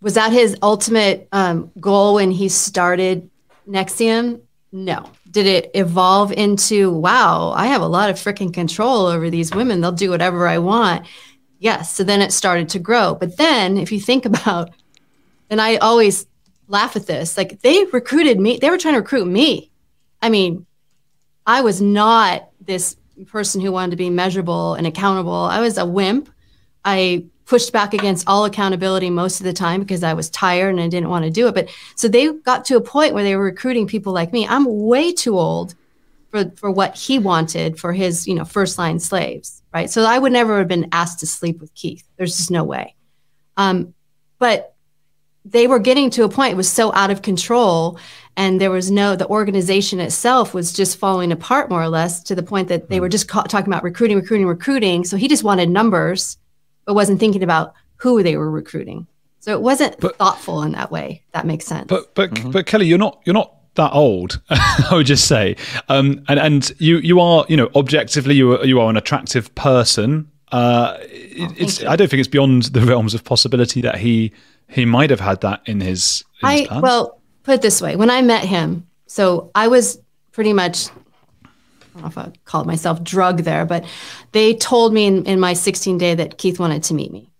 was that his ultimate um, goal when he started NXIVM? No. Did it evolve into, wow, I have a lot of freaking control over these women. They'll do whatever I want. Yes. So then it started to grow. But then if you think about, and I always laugh at this, like they recruited me, they were trying to recruit me. I mean, I was not this person who wanted to be measurable and accountable. I was a wimp. I pushed back against all accountability most of the time because I was tired and I didn't want to do it. But so they got to a point where they were recruiting people like me. I'm way too old for, for what he wanted for his, you know, first line slaves, right? So I would never have been asked to sleep with Keith. There's just no way. Um, but they were getting to a point it was so out of control and there was no the organization itself was just falling apart more or less to the point that they were just ca- talking about recruiting recruiting recruiting so he just wanted numbers but wasn't thinking about who they were recruiting. So it wasn't but, thoughtful in that way. That makes sense. But but mm-hmm. but Kelly, you're not you're not that old. I would just say, um, and and you you are you know objectively you are, you are an attractive person. Uh, oh, it's I don't think it's beyond the realms of possibility that he he might have had that in his. In I his well put it this way: when I met him, so I was pretty much I don't know if I called myself drug there, but they told me in, in my 16 day that Keith wanted to meet me.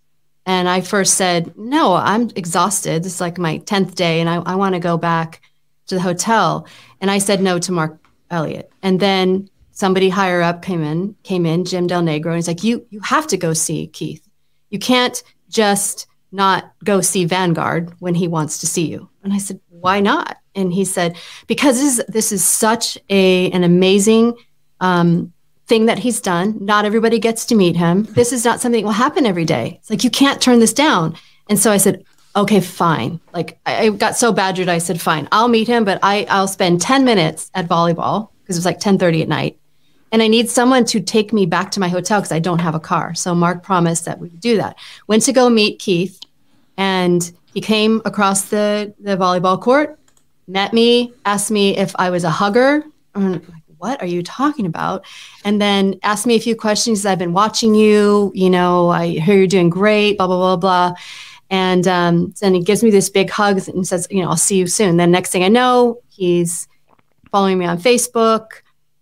And I first said, no, I'm exhausted. This is like my 10th day and I, I want to go back to the hotel. And I said no to Mark Elliott. And then somebody higher up came in, came in, Jim Del Negro, and he's like, you, you have to go see Keith. You can't just not go see Vanguard when he wants to see you. And I said, why not? And he said, because this is, this is such a, an amazing um, thing that he's done. Not everybody gets to meet him. This is not something that will happen every day. It's like, you can't turn this down. And so I said, okay, fine. Like I, I got so badgered. I said, fine, I'll meet him, but I, I'll spend 10 minutes at volleyball because it was like 1030 at night. And I need someone to take me back to my hotel because I don't have a car. So Mark promised that we would do that. Went to go meet Keith and he came across the, the volleyball court, met me, asked me if I was a hugger. I'm like, what are you talking about? And then asked me a few questions. I've been watching you, you know, I hear you're doing great, blah, blah, blah, blah. And um, then he gives me this big hug and says, you know, I'll see you soon. Then next thing I know, he's following me on Facebook.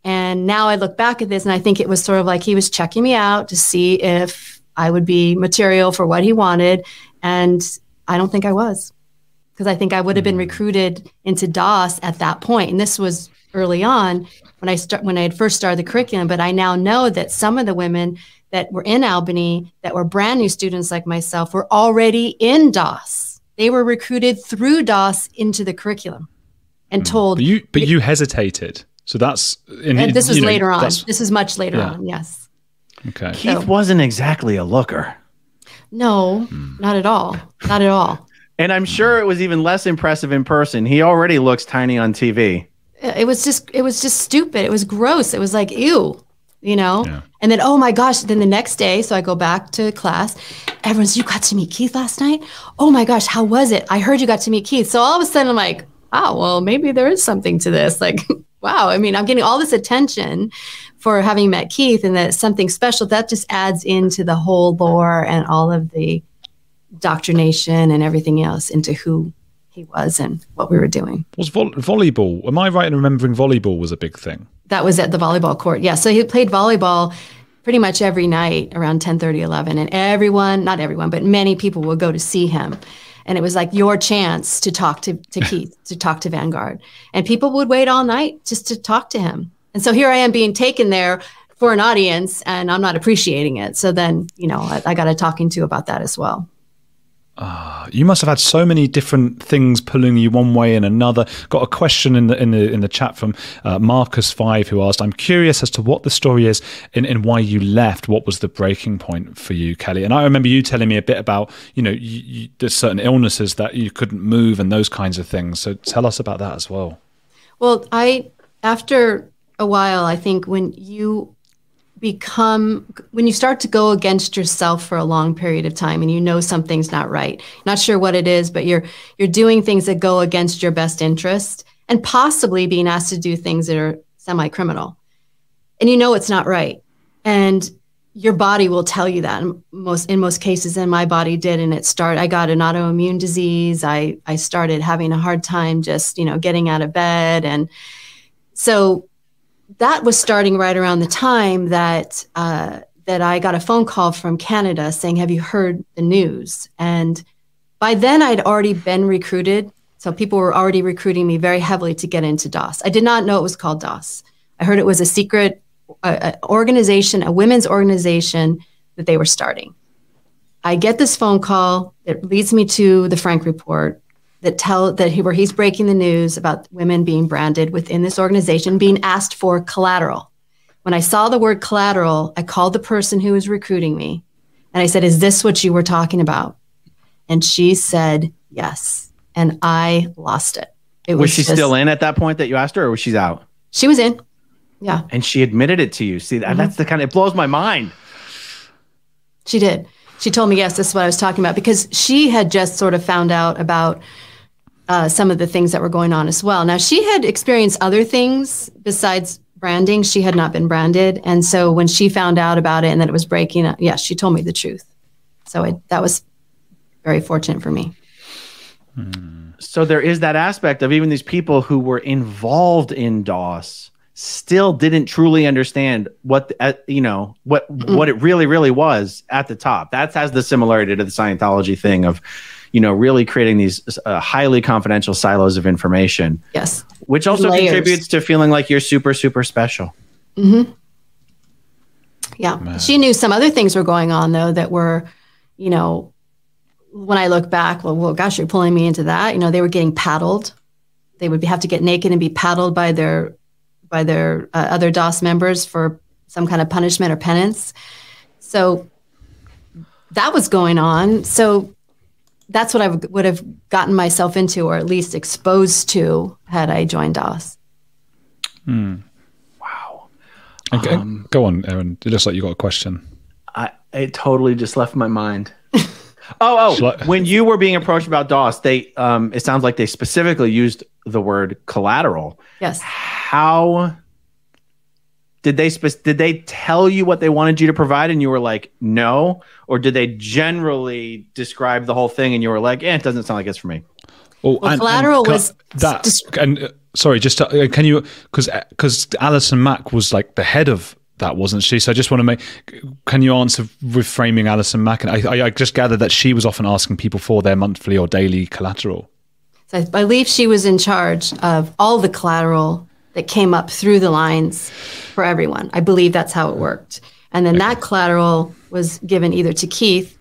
And now I look back at this and I think it was sort of like he was checking me out to see if I would be material for what he wanted. And I don't think I was because I think I would have been hmm. recruited into DOS at that point. And this was early on when I start when I had first started the curriculum. But I now know that some of the women that were in Albany that were brand new students like myself were already in DOS. They were recruited through DOS into the curriculum and mm. told. But you, but you hesitated. So that's in, and this was know, later on. This is much later yeah. on. Yes. Okay. Keith so, wasn't exactly a looker. No, mm. not at all. Not at all. And I'm sure it was even less impressive in person. He already looks tiny on TV. It was just it was just stupid. It was gross. It was like ew, you know. Yeah. And then oh my gosh, then the next day, so I go back to class. Everyone's you got to meet Keith last night? Oh my gosh, how was it? I heard you got to meet Keith. So all of a sudden I'm like, oh well, maybe there is something to this. Like wow, I mean, I'm getting all this attention for having met Keith and that something special that just adds into the whole lore and all of the doctrination and everything else into who he was and what we were doing. Was vo- volleyball? Am I right in remembering volleyball was a big thing? That was at the volleyball court. Yeah. So he played volleyball pretty much every night around 10 30 11 and everyone not everyone but many people would go to see him and it was like your chance to talk to, to keith to talk to vanguard and people would wait all night just to talk to him and so here i am being taken there for an audience and i'm not appreciating it so then you know i, I got a talking to about that as well uh, you must have had so many different things pulling you one way and another. Got a question in the in the in the chat from uh, Marcus Five who asked, "I'm curious as to what the story is and, and why you left. What was the breaking point for you, Kelly?" And I remember you telling me a bit about you know you, you, there's certain illnesses that you couldn't move and those kinds of things. So tell us about that as well. Well, I after a while, I think when you become when you start to go against yourself for a long period of time and you know something's not right not sure what it is but you're you're doing things that go against your best interest and possibly being asked to do things that are semi-criminal. And you know it's not right. And your body will tell you that. In most in most cases and my body did and it started i got an autoimmune disease. I i started having a hard time just you know getting out of bed. And so that was starting right around the time that uh, that i got a phone call from canada saying have you heard the news? And by then i'd already been recruited so people were already recruiting me very heavily to get into dos. I did not know it was called dos. I heard it was a secret organization, a women's organization that they were starting. I get this phone call that leads me to the Frank report that tell that he, where he's breaking the news about women being branded within this organization, being asked for collateral. When I saw the word collateral, I called the person who was recruiting me and I said, Is this what you were talking about? And she said, Yes. And I lost it. It was, was she just, still in at that point that you asked her, or was she out? She was in. Yeah. And she admitted it to you. See, mm-hmm. that's the kind of, it blows my mind. She did. She told me, yes, this is what I was talking about because she had just sort of found out about uh, some of the things that were going on as well. Now, she had experienced other things besides branding. She had not been branded. And so when she found out about it and that it was breaking, yes, yeah, she told me the truth. So it, that was very fortunate for me. So there is that aspect of even these people who were involved in DOS still didn't truly understand what uh, you know what mm what it really really was at the top. That has the similarity to the Scientology thing of you know really creating these uh, highly confidential silos of information. Yes, which also Layers. contributes to feeling like you're super super special. Mm-hmm. Yeah, Man. she knew some other things were going on though that were, you know, when I look back, well, well, gosh, you're pulling me into that. You know, they were getting paddled. They would have to get naked and be paddled by their by their uh, other DOS members for some kind of punishment or penance. So that was going on. So that's what I would have gotten myself into, or at least exposed to, had I joined DOS. Hmm. Wow. Okay. Um, Go on, Aaron. It looks like you got a question. I it totally just left my mind. oh, oh! when you were being approached about DOS, they um, it sounds like they specifically used the word collateral. Yes how did they spe- did they tell you what they wanted you to provide and you were like no? Or did they generally describe the whole thing and you were like eh, it doesn't sound like it's for me. Well, well and, collateral and was that and uh, sorry just to, uh, can you because because uh, allison mack was like the head of that wasn't she? So i just want to make can you answer reframing allison mack? And I, I just gathered that she was often asking people for their monthly or daily collateral. So i believe she was in charge of all the collateral that came up through the lines for everyone. I believe that's how it worked. And then that collateral was given either to Keith,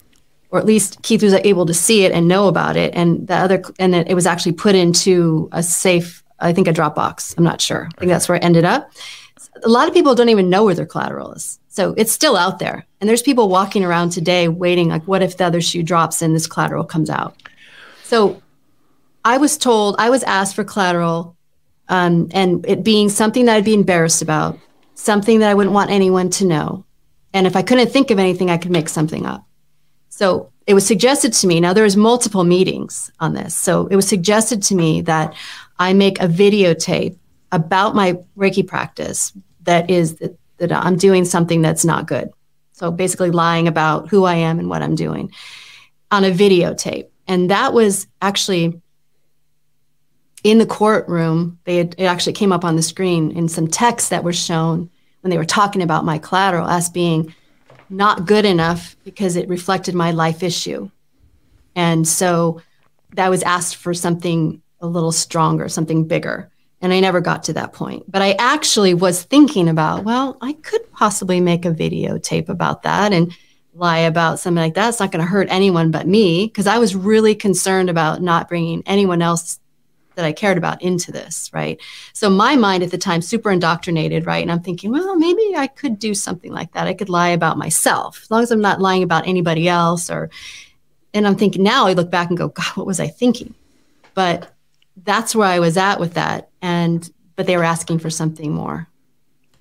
or at least Keith was able to see it and know about it. And the other, and it was actually put into a safe, I think a Dropbox. I'm not sure. I think that's where it ended up. A lot of people don't even know where their collateral is. So it's still out there. And there's people walking around today waiting, like, what if the other shoe drops and this collateral comes out? So I was told, I was asked for collateral um, and it being something that I'd be embarrassed about, something that I wouldn't want anyone to know. And if I couldn't think of anything, I could make something up. So it was suggested to me. Now there was multiple meetings on this. So it was suggested to me that I make a videotape about my Reiki practice that is that, that I'm doing something that's not good. So basically lying about who I am and what I'm doing on a videotape. And that was actually in the courtroom, they had, it actually came up on the screen in some texts that were shown when they were talking about my collateral as being not good enough because it reflected my life issue. And so that was asked for something a little stronger, something bigger. And I never got to that point. But I actually was thinking about, well, I could possibly make a videotape about that and lie about something like that. It's not going to hurt anyone but me because I was really concerned about not bringing anyone else that I cared about into this, right? So my mind at the time super indoctrinated, right? And I'm thinking, well, maybe I could do something like that. I could lie about myself as long as I'm not lying about anybody else or and I'm thinking now I look back and go, God, what was I thinking? But that's where I was at with that. And but they were asking for something more.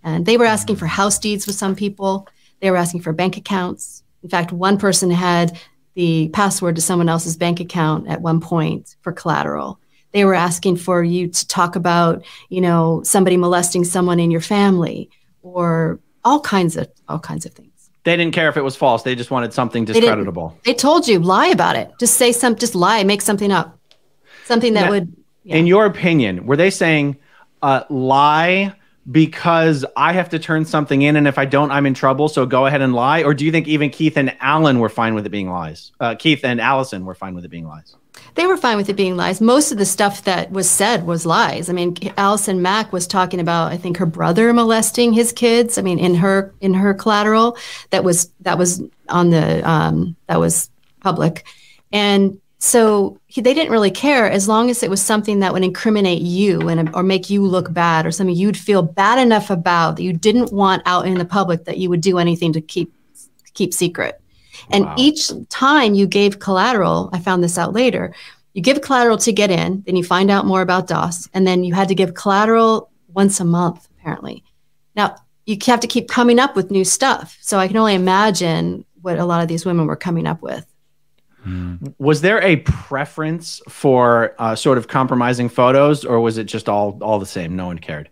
And they were asking for house deeds with some people. They were asking for bank accounts. In fact, one person had the password to someone else's bank account at one point for collateral. They were asking for you to talk about, you know, somebody molesting someone in your family or all kinds of all kinds of things. They didn't care if it was false. They just wanted something discreditable. They, they told you lie about it. Just say some just lie, make something up. Something that Now, would yeah. In your opinion, were they saying uh, lie because I have to turn something in, and if I don't, I'm in trouble? So go ahead and lie. Or do you think even Keith and Alan were fine with it being lies? Uh, Keith and Allison were fine with it being lies. They were fine with it being lies. Most of the stuff that was said was lies. I mean, Allison Mack was talking about, I think, her brother molesting his kids. I mean, in her in her collateral, that was that was on the um, that was public, and so he, they didn't really care as long as it was something that would incriminate you and or make you look bad or something you'd feel bad enough about that you didn't want out in the public that you would do anything to keep keep secret. And Wow. each time you gave collateral, I found this out later, you give collateral to get in, then you find out more about DOS, and then you had to give collateral once a month, apparently. Now, you have to keep coming up with new stuff. So I can only imagine what a lot of these women were coming up with. Was there a preference for uh, sort of compromising photos, or was it just all all the same? No one cared.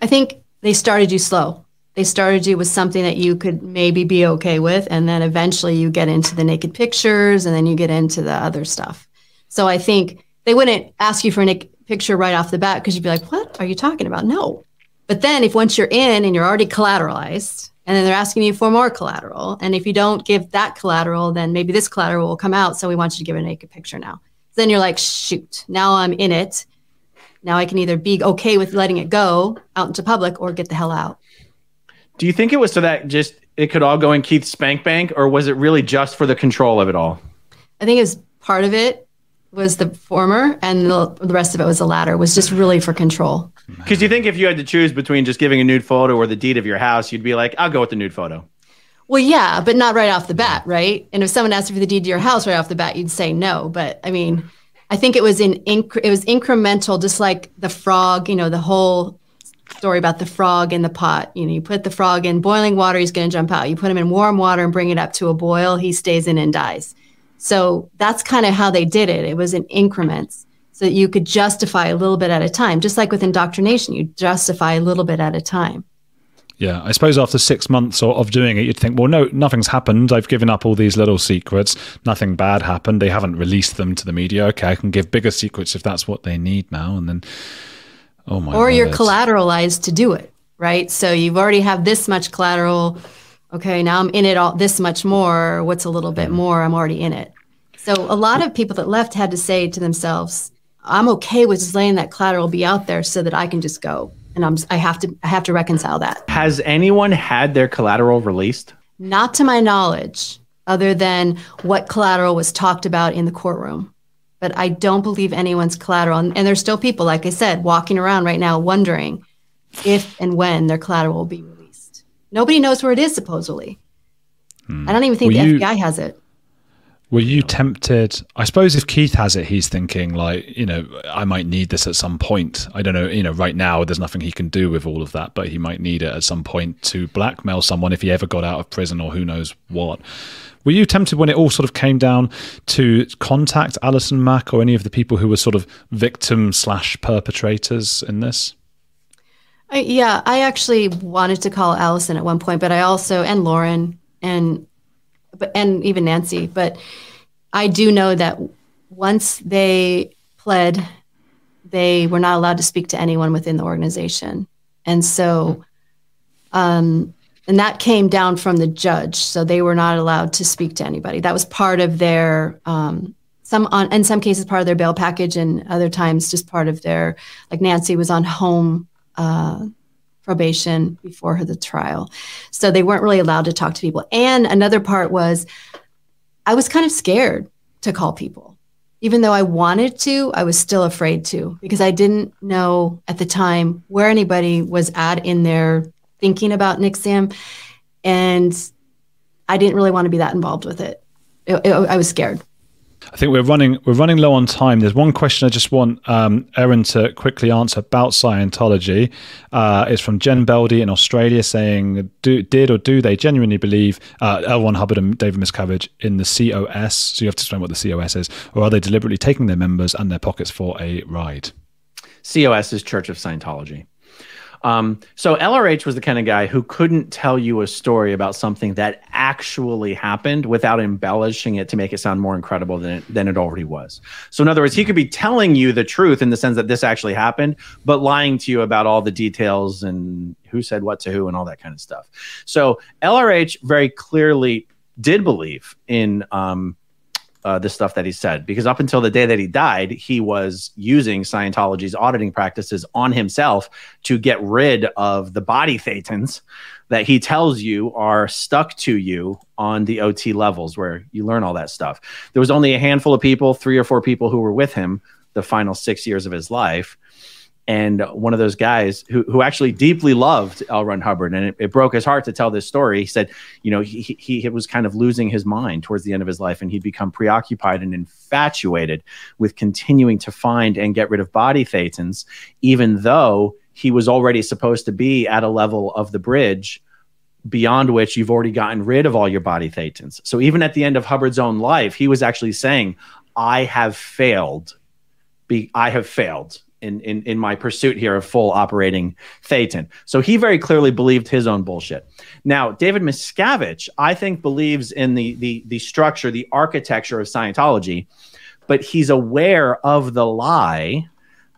I think they started you slow. They started you with something that you could maybe be okay with, and then eventually you get into the naked pictures, and then you get into the other stuff. So I think they wouldn't ask you for a picture right off the bat because you'd be like, "What are you talking about?" No. But then if once you're in and you're already collateralized, and then they're asking you for more collateral, and if you don't give that collateral, then maybe this collateral will come out. So we want you to give a naked picture now. Then you're like, "Shoot! Now I'm in it." Now I can either be okay with letting it go out into public or get the hell out. Do you think it was so that just it could all go in Keith's spank bank, or was it really just for the control of it all? I think it was part of it was the former and the, the rest of it was the latter was just really for control. Because you think if you had to choose between just giving a nude photo or the deed of your house, you'd be like, I'll go with the nude photo. Well, yeah, but not right off the bat, right? And if someone asked you for the deed to your house right off the bat, you'd say no. But I mean, I think it was in inc- it was incremental, just like the frog. You know, the whole story about the frog in the pot. You know, you put the frog in boiling water, he's going to jump out. You put him in warm water and bring it up to a boil, he stays in and dies. So that's kind of how they did it. It was in increments, so that you could justify a little bit at a time, just like with indoctrination, you justify a little bit at a time. Yeah, I suppose after six months of doing it, you'd think, well, no, nothing's happened. I've given up all these little secrets. Nothing bad happened. They haven't released them to the media. Okay, I can give bigger secrets if that's what they need now. And then, oh my or you're word. collateralized to do it right? So you've already have this much collateral. Okay now i'm in it all this much more. What's a little bit mm-hmm. more? I'm already in it. So a lot of people that left had to say to themselves i'm okay with just letting that collateral be out there so that i can just go. And i'm i have to i have to reconcile that. Has anyone had their collateral released? not to my knowledge other than what collateral was talked about in the courtroom but i don't believe anyone's collateral. And, and there's still people like i said walking around right now wondering if and when their collateral will be released. Nobody knows where it is supposedly. Hmm. I don't even think Were the you- fbi has it Were you tempted? I suppose if Keith has it, he's thinking like, you know, I might need this at some point. I don't know, you know, right now there's nothing he can do with all of that, but he might need it at some point to blackmail someone if he ever got out of prison or who knows what. Were you tempted when it all sort of came down to contact Allison Mack or any of the people who were sort of victim slash perpetrators in this? I, yeah i actually wanted to call allison at one point but i also and lauren and and even nancy but i do know that once they pled they were not allowed to speak to anyone within the organization. And so um and that came down from the judge. So they were not allowed to speak to anybody. That was part of their um some on in some cases part of their bail package and other times just part of their like nancy was on home uh, probation before the trial. So they weren't really allowed to talk to people. And another part was i was kind of scared to call people. Even though i wanted to i was still afraid to because i didn't know at the time where anybody was at in their thinking about NXIVM and i didn't really want to be that involved with it, It- it- i was scared I think we're running we're running low on time. There's one question I just want um, to quickly answer about Scientology. Uh, it's from Jen Beldy in Australia saying, do, "Did or do they genuinely believe uh, L. Ron Hubbard and David Miscavige in the COS?" So you have to explain what the COS is, or are they deliberately taking their members and their pockets for a ride? COS is Church of Scientology. Um, so LRH was the kind of guy who couldn't tell you a story about something that actually happened without embellishing it to make it sound more incredible than it, than it already was. So in other words, he could be telling you the truth in the sense that this actually happened, but lying to you about all the details and who said what to who and all that kind of stuff. So LRH very clearly did believe in um, uh, the stuff that he said because up until the day that he died, he was using Scientology's auditing practices on himself to get rid of the body thetans that he tells you are stuck to you on the OT levels where you learn all that stuff. There was only a handful of people, three or four people who were with him the final six years of his life and one of those guys who, who actually deeply loved L. Ron Hubbard, and it, it, broke his heart to tell this story. He said, you know, he, he, he was kind of losing his mind towards the end of his life, and he'd become preoccupied and infatuated with continuing to find and get rid of body thetans, even though he was already supposed to be at a level of the bridge beyond which you've already gotten rid of all your body thetans. So even at the end of Hubbard's own life, he was actually saying, I have failed. Be, I have failed in, in, in my pursuit here of full operating Thetan. So he very clearly believed his own bullshit. Now, David Miscavige, I think, believes in the, the, the structure, the architecture of Scientology, but he's aware of the lie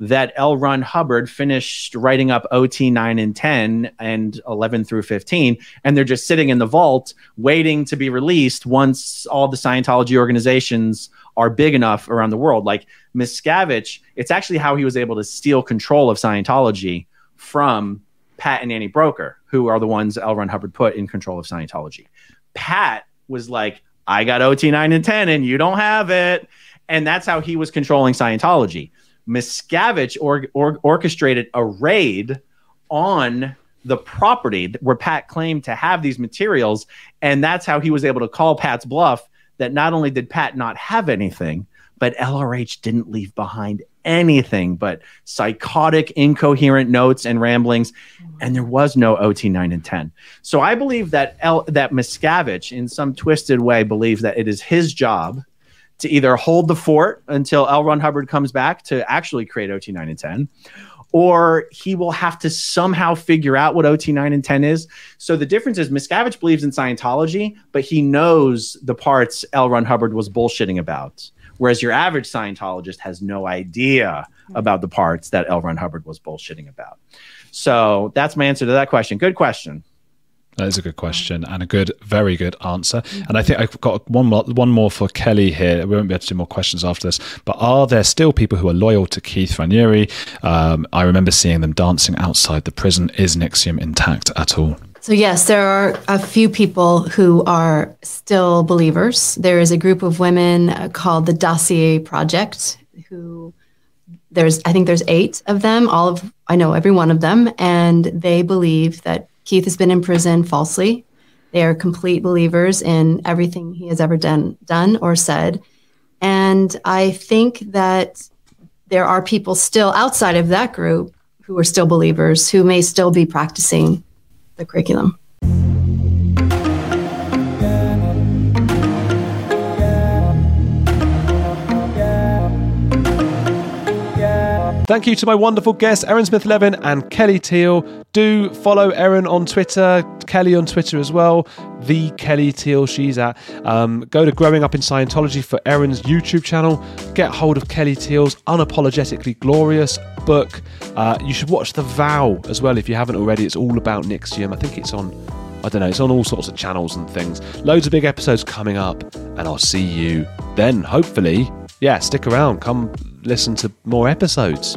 that L. Ron Hubbard finished writing up OT 9 and 10 and 11 through 15, and they're just sitting in the vault waiting to be released once all the Scientology organizations are big enough around the world. Like Miscavige, it's actually how he was able to steal control of Scientology from Pat and Annie Broeker, who are the ones L. Ron Hubbard put in control of Scientology. Pat was like, I got OT 9 and 10 and you don't have it. And that's how he was controlling Scientology. Miscavige or, or, orchestrated a raid on the property where Pat claimed to have these materials. And that's how he was able to call Pat's bluff that not only did Pat not have anything, but LRH didn't leave behind anything but psychotic, incoherent notes and ramblings, and there was no OT nine and ten. So I believe that L, that Miscavige, in some twisted way, believes that it is his job to either hold the fort until L. Ron Hubbard comes back to actually create OT nine and ten, or he will have to somehow figure out what OT 9 and 10 is. So the difference is Miscavige believes in Scientology, but he knows the parts L. Ron Hubbard was bullshitting about. Whereas your average Scientologist has no idea about the parts that L. Ron Hubbard was bullshitting about. So that's my answer to that question. Good question. That is a good question and a good, very good answer. And I think I've got one more, one more for Kelly here. We won't be able to do more questions after this. But are there still people who are loyal to Keith Raniere? Um, I remember seeing them dancing outside the prison. Is NXIVM intact at all? So, yes, there are a few people who are still believers. There is a group of women uh, called the Dossier Project who there's, I think there's eight of them, all of, I know every one of them, and they believe that Keith has been in prison falsely. They are complete believers in everything he has ever done, done or said. And I think that there are people still outside of that group who are still believers who may still be practicing the curriculum. Thank you to my wonderful guests, Aaron Smith Levin and Kelly Teal. Do follow Aaron on Twitter, Kelly on Twitter as well. The Kelly Teal, she's at. Um, go to Growing Up in Scientology for Aaron's YouTube channel. Get hold of Kelly Teal's Unapologetically Glorious book. Uh, you should watch The Vow as well if you haven't already. It's all about NXIVM. I think it's on I don't know, it's on all sorts of channels and things. Loads of big episodes coming up, and I'll see you then, hopefully. Yeah, stick around. Come listen to more episodes.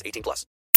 18 plus.